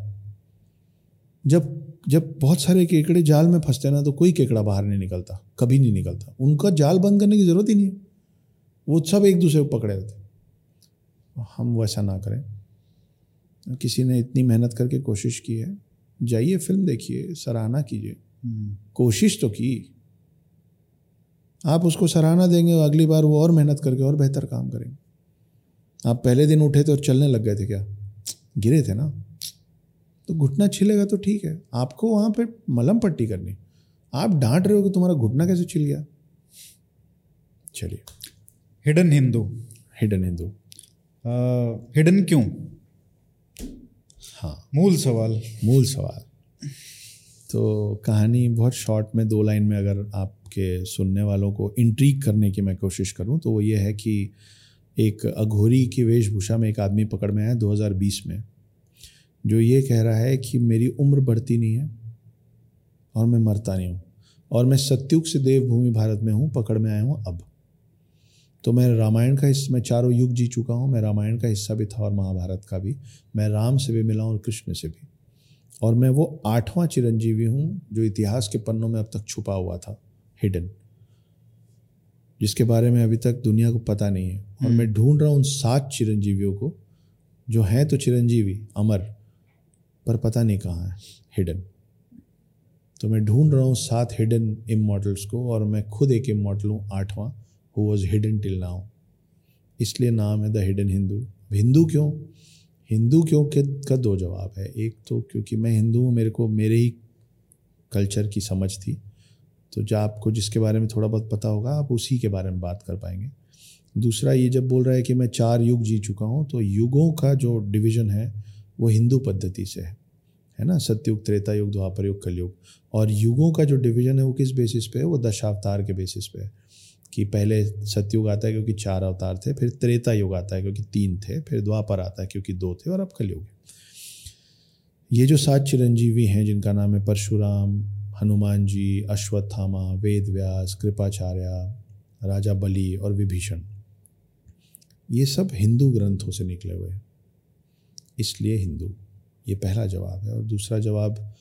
जब जब बहुत सारे केकड़े जाल में फंसते हैं ना तो कोई केकड़ा बाहर नहीं निकलता कभी नहीं निकलता। उनका जाल बंद करने की ज़रूरत ही नहीं है। वो सब एक दूसरे को पकड़े रहते हम वैसा ना करें। किसी ने इतनी मेहनत करके कोशिश की है जाइए फ़िल्म देखिए सराहना कीजिए। हम्म, कोशिश तो की। आप उसको सराहना देंगे और अगली बार वो और मेहनत करके और बेहतर काम करेंगे। आप पहले दिन उठे थे और चलने लग गए थे क्या? गिरे थे ना? तो घुटना छिलेगा तो ठीक है। आपको वहाँ पे मलम पट्टी करनी। आप डांट रहे हो कि तुम्हारा घुटना कैसे छिल गया? चलिए। Hidden Hindu hidden Hindu hidden क्यों? हाँ। मूल सवाल। मूल सवाल। तो कहानी बहुत शॉर्ट में दो लाइन में अगर आपके सुनने वालों को इंट्रीग करने की मैं कोशिश करूँ तो वो ये है कि एक अघोरी की वेशभूषा में एक आदमी पकड़ में आया 2020 में जो ये कह रहा है कि मेरी उम्र बढ़ती नहीं है और मैं मरता नहीं हूँ और मैं सत्युग से देवभूमि भारत में हूँ पकड़ में आया हूँ अब। तो मैं रामायण का हिस्सा मैं चारों युग जी चुका हूँ मैं रामायण का हिस्सा भी था और महाभारत का भी। मैं राम से भी मिला हूँ और कृष्ण से भी। और मैं वो आठवां चिरंजीवी हूँ जो इतिहास के पन्नों में अब तक छुपा हुआ था हिडन जिसके बारे में अभी तक दुनिया को पता नहीं है। और मैं ढूंढ रहा हूँ उन सात चिरंजीवियों को जो हैं तो चिरंजीवी अमर पर पता नहीं कहाँ है हिडन तो मैं ढूंढ रहा हूँ सात हिडन इमोटल्स को और मैं खुद एक इमोटल हूँ आठवां। Who was hidden till now इसलिए नाम है द हिडन हिंदू। हिंदू क्यों? हिंदू क्यों? के, का दो जवाब है। एक तो क्योंकि मैं हिंदू हूँ, मेरे को, मेरे ही कल्चर की समझ थी। तो जो आपको जिसके बारे में थोड़ा बहुत पता होगा, आप उसी के बारे में बात कर पाएँगे। दूसरा ये जब बोल रहा है कि मैं चार युग जी चुका हूँ तो युगों का जो डिवीज़न है, वो हिंदू पद्धति से है। है ना? सतयुग, त्रेता युग, द्वापर युग, कलयुग। और युगों का जो डिवीज़न है, वो किस बेसिस पे है? वो दशावतार के बेसिस पे है। कि पहले सतयुग आता है क्योंकि चार अवतार थे, फिर त्रेता युग आता है क्योंकि तीन थे, फिर द्वापर आता है क्योंकि दो थे और अब कलयुग है। ये जो सात चिरंजीवी हैं, जिनका नाम है परशुराम, हनुमान जी, अश्वत्थामा, वेद व्यास, कृपाचार्य, राजा बलि और विभीषण, ये सब हिंदू ग्रंथों से निकले हुए हैं। इसलिए हिंदू, ये पहला जवाब है। और दूसरा जवाब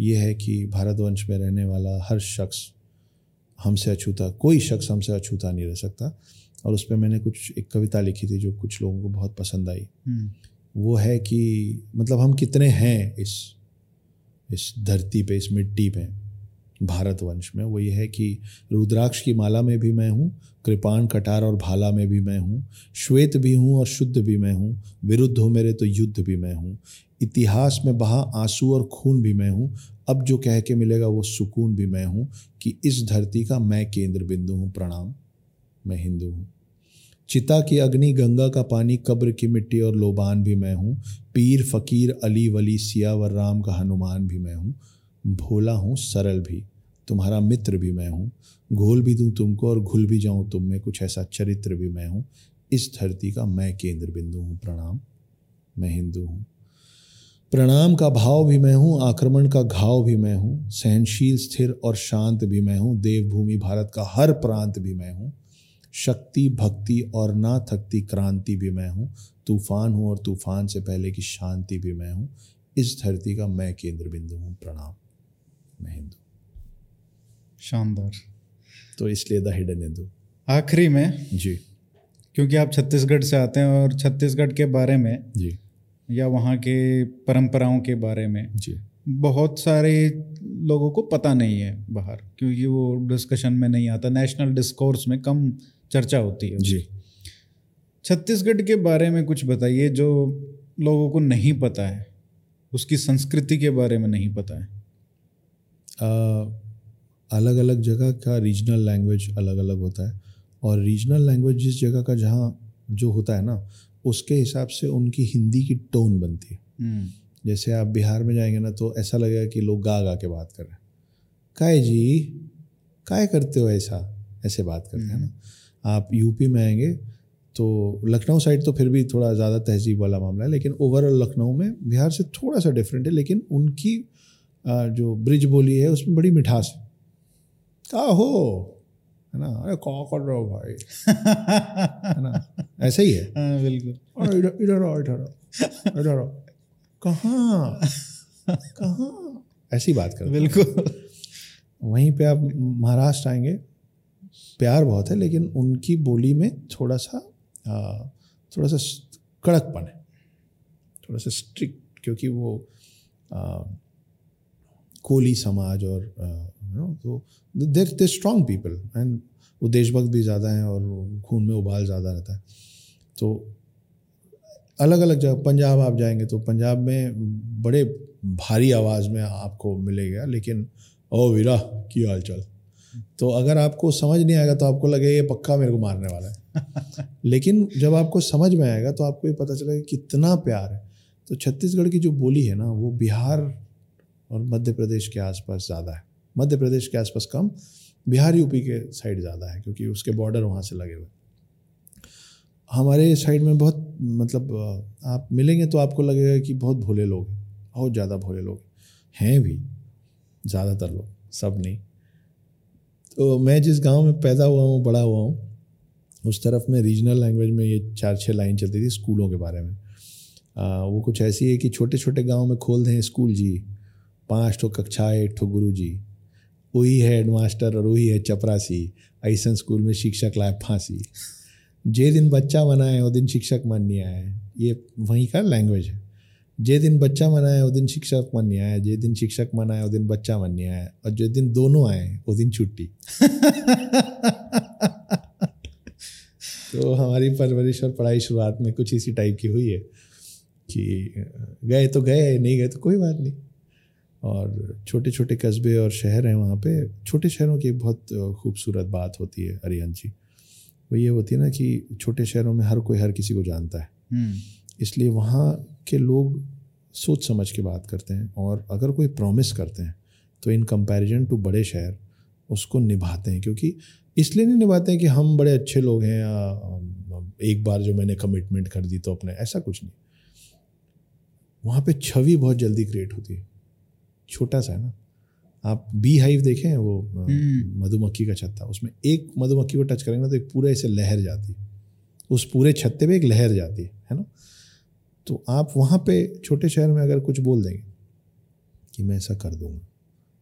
ये है कि भारतवंश में रहने वाला हर शख्स हमसे अछूता कोई शख्स हमसे अछूता नहीं रह सकता। और उस पर मैंने कुछ एक कविता लिखी थी जो कुछ लोगों को बहुत पसंद आई। हम्म, वो है कि मतलब हम कितने हैं इस इस धरती पे इस मिट्टी पे भारत वंश में। वो ये है कि रुद्राक्ष की माला में भी मैं हूँ कृपाण कटार और भाला में भी मैं हूँ श्वेत भी हूँ और शुद्ध भी मैं हूँ विरुद्ध हो मेरे तो युद्ध भी मैं हूँ इतिहास में बहा आँसू और खून भी मैं हूँ अब जो कह के मिलेगा वो सुकून भी मैं हूँ कि इस धरती का मैं केंद्र बिंदु हूँ, प्रणाम। मैं हिंदू हूँ। चिता की अग्नि, गंगा का पानी, कब्र की मिट्टी और लोबान भी मैं हूँ। पीर, फकीर, अली, वली, सियावर, राम का हनुमान भी मैं हूँ। भोला हूँ, सरल भी। तुम्हारा मित्र भी मैं हूँ। घोल भी दूँ तुमको और घुल भी जाऊँ तुम में। कुछ ऐसा चरित्र भी मैं हूँ। इस धरती का मैं केंद्र बिंदु हूँ, प्रणाम। मैं हिंदू हूँ। प्रणाम का भाव भी मैं हूँ आक्रमण का घाव भी मैं हूँ सहनशील स्थिर और शांत भी मैं हूँ देवभूमि भारत का हर प्रांत भी मैं हूँ शक्ति भक्ति और ना थकती क्रांति भी मैं हूँ तूफ़ान हूँ और तूफ़ान से पहले की शांति भी मैं हूँ इस धरती का मैं केंद्र बिंदु हूँ प्रणाम मैं हिंदू। शानदार। तो इसलिए द हिडन हिंदू। आखिरी में जी। क्योंकि आप छत्तीसगढ़ से आते हैं और छत्तीसगढ़ के बारे में जी। या वहाँ के परंपराओं के बारे में। जी। बहुत सारे लोगों को पता नहीं है बाहर क्योंकि वो डिस्कशन में नहीं आता। नेशनल डिस्कोर्स में कम चर्चा होती है। जी। छत्तीसगढ़ के बारे में कुछ बताइए जो लोगों को नहीं पता है। उसकी संस्कृति के बारे में नहीं पता है। आ, अलग अलग जगह का रीजनल लैंग्वेज अलग अलग होता है। और रीजनल लैंग्वेज जिस जगह का जहाँ जो होता है ना उसके हिसाब से उनकी हिंदी की टोन बनती है। हम्म, जैसे आप बिहार में जाएँगे ना तो ऐसा लगेगा कि लोग गा गा के बात कर रहे हैं। काय जी काय करते हो ऐसा? ऐसे बात करते हैं ना। आप यूपी में आएँगे तो लखनऊ साइड तो फिर भी थोड़ा ज़्यादा तहजीब वाला मामला है लेकिन ओवरऑल लखनऊ में बिहार से थोड़ा सा डिफरेंट है लेकिन उनकी जो ब्रिज बोली है उसमें बड़ी मिठास है। का हो है ना? अरे कौ कर रहे हो भाई? है ना? ऐसा ही है। हाँ बिल्कुल। इधर आओ इधर आओ इधर आओ। कहाँ? कहाँ? ऐसी बात करते हैं। बिल्कुल। वहीं पे आप महाराष्ट्र आएँगे। प्यार बहुत है लेकिन उनकी बोली में थोड़ा सा थोड़ा सा कड़कपन है। थोड़ा सा स्ट्रिक्ट क्योंकि वो कोली समाज और यू नो तो they're the strong people and वो देशभक्त भी ज़्यादा हैं और खून में उबाल ज़्यादा रहता है। तो अलग अलग जगह पंजाब आप जाएँगे तो पंजाब में बड़े भारी आवाज़ में आपको मिलेगा लेकिन ओ वीरा की हाल चाल? तो अगर आपको समझ नहीं आएगा तो आपको लगेगा ये पक्का मेरे को मारने वाला है। लेकिन जब आपको समझ में आएगा तो आपको ये पता चलेगा कितना प्यार है। तो छत्तीसगढ़ की जो बोली है ना वो बिहार और मध्य प्रदेश के आसपास ज़्यादा है। मध्य प्रदेश के आसपास कम बिहार यूपी के साइड ज़्यादा है क्योंकि उसके बॉर्डर वहाँ से लगे हुए हमारे साइड में बहुत मतलब आप मिलेंगे तो आपको लगेगा कि बहुत भोले लोग हैं बहुत ज़्यादा भोले लोग हैं। भी ज़्यादातर लोग सब नहीं। तो मैं जिस गाँव में पैदा हुआ हूँ बड़ा हुआ हूँ उस तरफ़ में रीजनल लैंग्वेज में ये चार छः लाइन चलती थी स्कूलों के बारे में। आ, वो कुछ ऐसी है कि छोटे छोटे गाँव में खोल दें स्कूल जी पाँच ठो कक्षा एक ठो गुरु जी वही है हेडमास्टर और वही है चपरासी। ऐसा स्कूल में शिक्षक लाए फांसी। जे दिन बच्चा मनाए वो दिन शिक्षक मन नहीं आए। ये वहीं का लैंग्वेज है। जे दिन बच्चा मनाए वो दिन शिक्षक मन नहीं आया जे दिन शिक्षक मनाए वो दिन बच्चा मन नहीं आया और जो दिन दोनों आए वो दिन छुट्टी। तो हमारी परवरिश और पढ़ाई शुरुआत में कुछ इसी टाइप की हुई है कि, गए तो गए, नहीं गए तो कोई बात नहीं। और छोटे छोटे कस्बे और शहर हैं वहाँ पे। छोटे शहरों की बहुत खूबसूरत बात होती है अरियन जी। वो ये होती है ना कि छोटे शहरों में हर कोई हर किसी को जानता है। हम्म, इसलिए वहाँ के लोग सोच समझ के बात करते हैं और अगर कोई प्रॉमिस करते हैं तो इन कंपैरिजन टू बड़े शहर उसको निभाते हैं। क्योंकि इसलिए नहीं निभाते हैं कि हम बड़े अच्छे लोग हैं या एक बार जो मैंने कमिटमेंट कर दी तो अपने ऐसा कुछ नहीं। वहाँ पे छवि बहुत जल्दी क्रिएट होती है। छोटा सा है ना। आप बी हाइव देखें वो हम्म। मधुमक्खी का छत्ता उसमें एक मधुमक्खी को टच करेंगे ना तो एक पूरा ऐसे लहर जाती है। उस पूरे छत्ते पे एक लहर जाती है है ना? तो आप वहाँ पे छोटे शहर में अगर कुछ बोल देंगे कि मैं ऐसा कर दूँगा।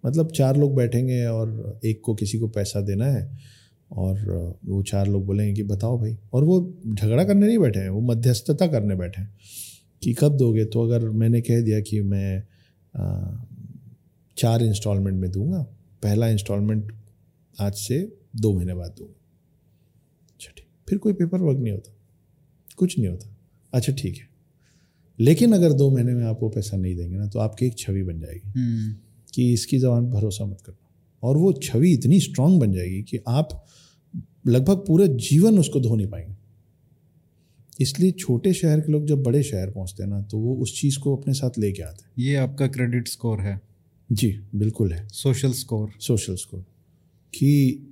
मतलब चार लोग बैठेंगे और एक को किसी को पैसा देना है और वो चार लोग बोलेंगे कि बताओ भाई। और वो झगड़ा करने नहीं बैठे हैं वो मध्यस्थता करने बैठे हैं कि कब दोगे? तो अगर मैंने कह दिया कि मैं चार इंस्टॉलमेंट में दूँगा। पहला इंस्टॉलमेंट आज से दो महीने बाद दूँगा। अच्छा ठीक। फिर कोई पेपर वर्क नहीं होता। कुछ नहीं होता। अच्छा ठीक है। लेकिन अगर दो महीने में आप वो पैसा नहीं देंगे ना तो आपकी एक छवि बन जाएगी हम्म, कि इसकी जबान पर भरोसा मत करना। और वो छवि इतनी स्ट्रांग बन जाएगी कि आप लगभग पूरे जीवन उसको धो नहीं पाएँगे। इसलिए छोटे शहर के लोग जब बड़े शहर पहुँचते हैं ना तो वो उस चीज़ को अपने साथ लेके आते हैं। ये आपका क्रेडिट स्कोर है। जी बिल्कुल है। सोशल स्कोर सोशल स्कोर कि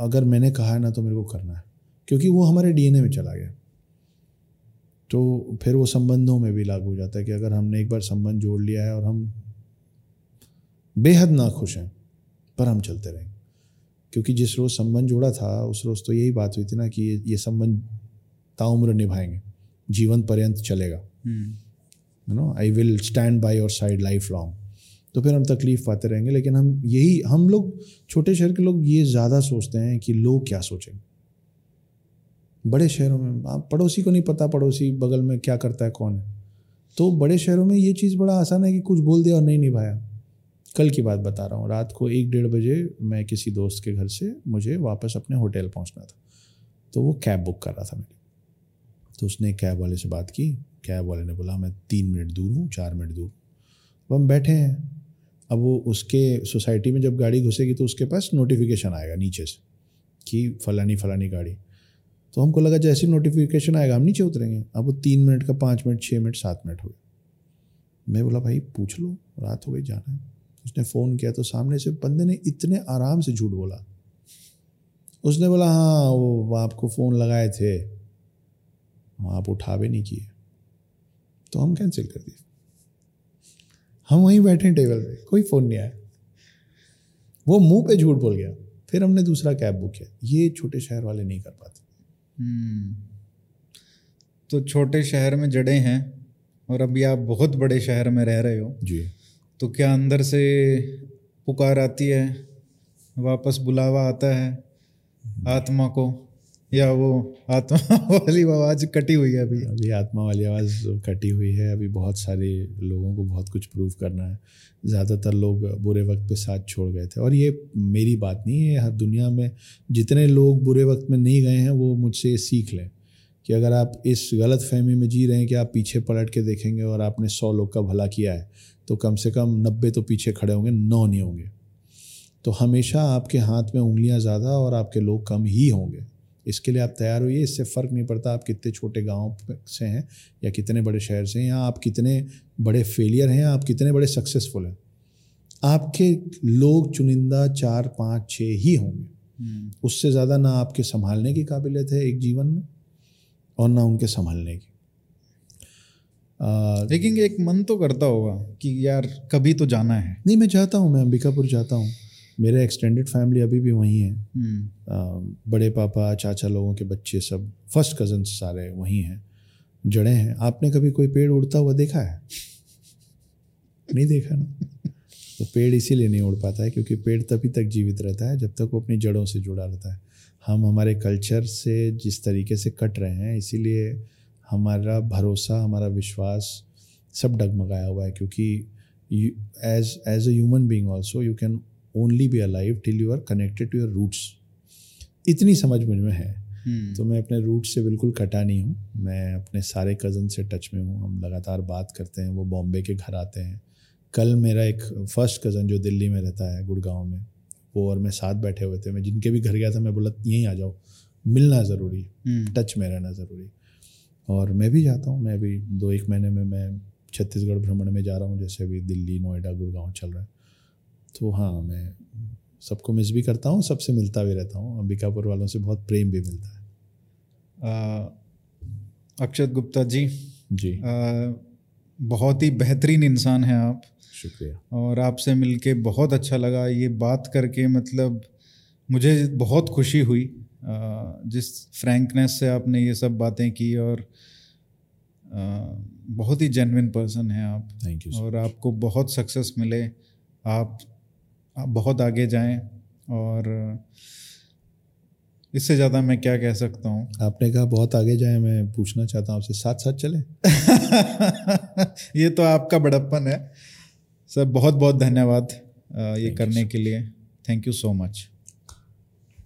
अगर मैंने कहा है ना तो मेरे को करना है। क्योंकि वो हमारे डीएनए में चला गया। तो फिर वो संबंधों में भी लागू हो जाता है कि अगर हमने एक बार संबंध जोड़ लिया है और हम बेहद ना खुश हैं पर हम चलते रहेंगे क्योंकि जिस रोज़ संबंध जोड़ा था उस रोज़ तो यही बात हुई थी ना कि ये ये संबंध ताउम्र निभाएँगे। जीवन पर्यंत चलेगा। You know I will stand by your side life long तो फिर हम तकलीफ़ पाते रहेंगे। लेकिन हम यही, हम लोग, छोटे शहर के लोग ये ज़्यादा सोचते हैं कि लोग क्या सोचेंगे। बड़े शहरों में, आप पड़ोसी को नहीं पता पड़ोसी बगल में क्या करता है, कौन है। तो बड़े शहरों में ये चीज़ बड़ा आसान है कि कुछ बोल दिया और नहीं निभाया। कल की बात बता रहा हूँ, रात को एक डेढ़ बजे मैं किसी दोस्त के घर से मुझे वापस अपने होटल पहुँचना था। तो वो कैब बुक कर रहा था मेरी। तो उसने कैब वाले से बात की। कैब वाले ने बोला, मैं तीन मिनट दूर हूँ, चार मिनट दूर अब हम बैठे हैं। अब वो उसके सोसाइटी में जब गाड़ी घुसेगी तो उसके पास नोटिफिकेशन आएगा नीचे से कि फलानी फलानी गाड़ी। तो हमको लगा जैसे नोटिफिकेशन आएगा, हम नीचे उतरेंगे। अब वो तीन मिनट का पाँच मिनट छः मिनट, सात मिनट हो गए। मैं बोला, भाई, पूछ लो, रात हो गई, जाना है। उसने फ़ोन किया तो सामने से बंदे ने इतने आराम से झूठ बोला। उसने बोला हाँ वो आपको फ़ोन लगाए थे आप उठा भी नहीं किए। तो हम कैंसिल कर दिए। हम वहीं बैठे हैं टेबल पे कोई फ़ोन नहीं आया। वो मुँह पे झूठ बोल गया फिर हमने दूसरा कैब बुक किया। ये छोटे शहर वाले नहीं कर पाते। हम्म। तो छोटे शहर में जड़े हैं और अभी आप बहुत बड़े शहर में रह रहे हो। जी। तो क्या अंदर से पुकार आती है वापस बुलावा आता है आत्मा को? या वो आत्मा वाली आवाज़ कटी हुई है अभी? अभी आत्मा वाली आवाज़ कटी हुई है। अभी बहुत सारे लोगों को बहुत कुछ प्रूव करना है। ज़्यादातर लोग बुरे वक्त पे साथ छोड़ गए थे। और ये मेरी बात नहीं है हर दुनिया में जितने लोग बुरे वक्त में नहीं गए हैं, वो मुझसे सीख लें कि अगर आप इस गलत फहमी में जी रहे हैं कि आप पीछे पलट के देखेंगे और आपने सौ लोग का भला किया है तो कम से कम नब्बे तो पीछे खड़े होंगे, नौ नहीं होंगे। तो हमेशा आपके हाथ में उंगलियाँ ज़्यादा और आपके लोग कम ही होंगे। इसके लिए आप तैयार होइए। इससे फ़र्क नहीं पड़ता आप कितने छोटे गाँव से हैं या कितने बड़े शहर से हैं या आप कितने बड़े फेलियर हैं आप कितने बड़े सक्सेसफुल हैं। आपके लोग चुनिंदा चार पाँच छः ही होंगे। हम्म। उससे ज़्यादा ना आपके संभालने की काबिलियत है एक जीवन में और ना उनके संभालने की। आ, लेकिन एक मन तो करता होगा कि यार कभी तो जाना है। नहीं मैं जाता हूँ मैं अंबिकापुर जाता हूँ। मेरे एक्सटेंडेड फैमिली अभी भी वहीं है। हम्म। बड़े पापा चाचा लोगों के बच्चे सब फ़र्स्ट कज़न सारे वहीं हैं जड़े हैं। आपने कभी कोई पेड़ उड़ता हुआ देखा है? नहीं देखा ना? तो पेड़ इसीलिए नहीं उड़ पाता है क्योंकि पेड़ तभी तक जीवित रहता है जब तक वो अपनी जड़ों से जुड़ा रहता है। हम हमारे कल्चर से जिस तरीके से कट रहे हैं इसीलिए हमारा भरोसा हमारा विश्वास सब डगमगाया हुआ है क्योंकि as as a human being also you can only be alive till you are connected to your roots इतनी समझ मुझमें है। हम्म। तो मैं अपने रूट से बिल्कुल कटा नहीं हूँ। मैं अपने सारे कज़न से टच में हूँ। हम लगातार बात करते हैं। वो बॉम्बे के घर आते हैं। कल मेरा एक फ़र्स्ट कज़न जो दिल्ली में रहता है गुड़गांव में वो और मैं साथ बैठे हुए थे। मैं जिनके भी घर गया था मैं बोला यहीं आ जाओ। मिलना ज़रूरी। हम्म। टच में रहना ज़रूरी। और मैं भी जाता हूँ। मैं भी दो एक महीने में मैं छत्तीसगढ़ भ्रमण में जा रहा हूँ। जैसे अभी दिल्ली नोएडा गुड़गांव चल रहा है। तो हाँ मैं सबको मिस भी करता हूँ सबसे मिलता भी रहता हूँ। अंबिकापुर वालों से बहुत प्रेम भी मिलता है। अक्षत गुप्ता जी जी। आ, बहुत ही बेहतरीन इंसान हैं आप। शुक्रिया। और आपसे मिलके बहुत अच्छा लगा। ये बात करके मतलब मुझे बहुत खुशी हुई आ, जिस फ्रैंकनेस से आपने ये सब बातें की और आ, बहुत ही जेनविन पर्सन हैं आप। थैंक यू और आपको बहुत सक्सेस मिले। आप आप बहुत आगे जाएँ और इससे ज़्यादा मैं क्या कह सकता हूँ? आपने कहा बहुत आगे जाए मैं पूछना चाहता हूँ आपसे साथ साथ चले? ये तो आपका बड़प्पन है। सर बहुत बहुत धन्यवाद ये Thank करने के लिए। Thank you so much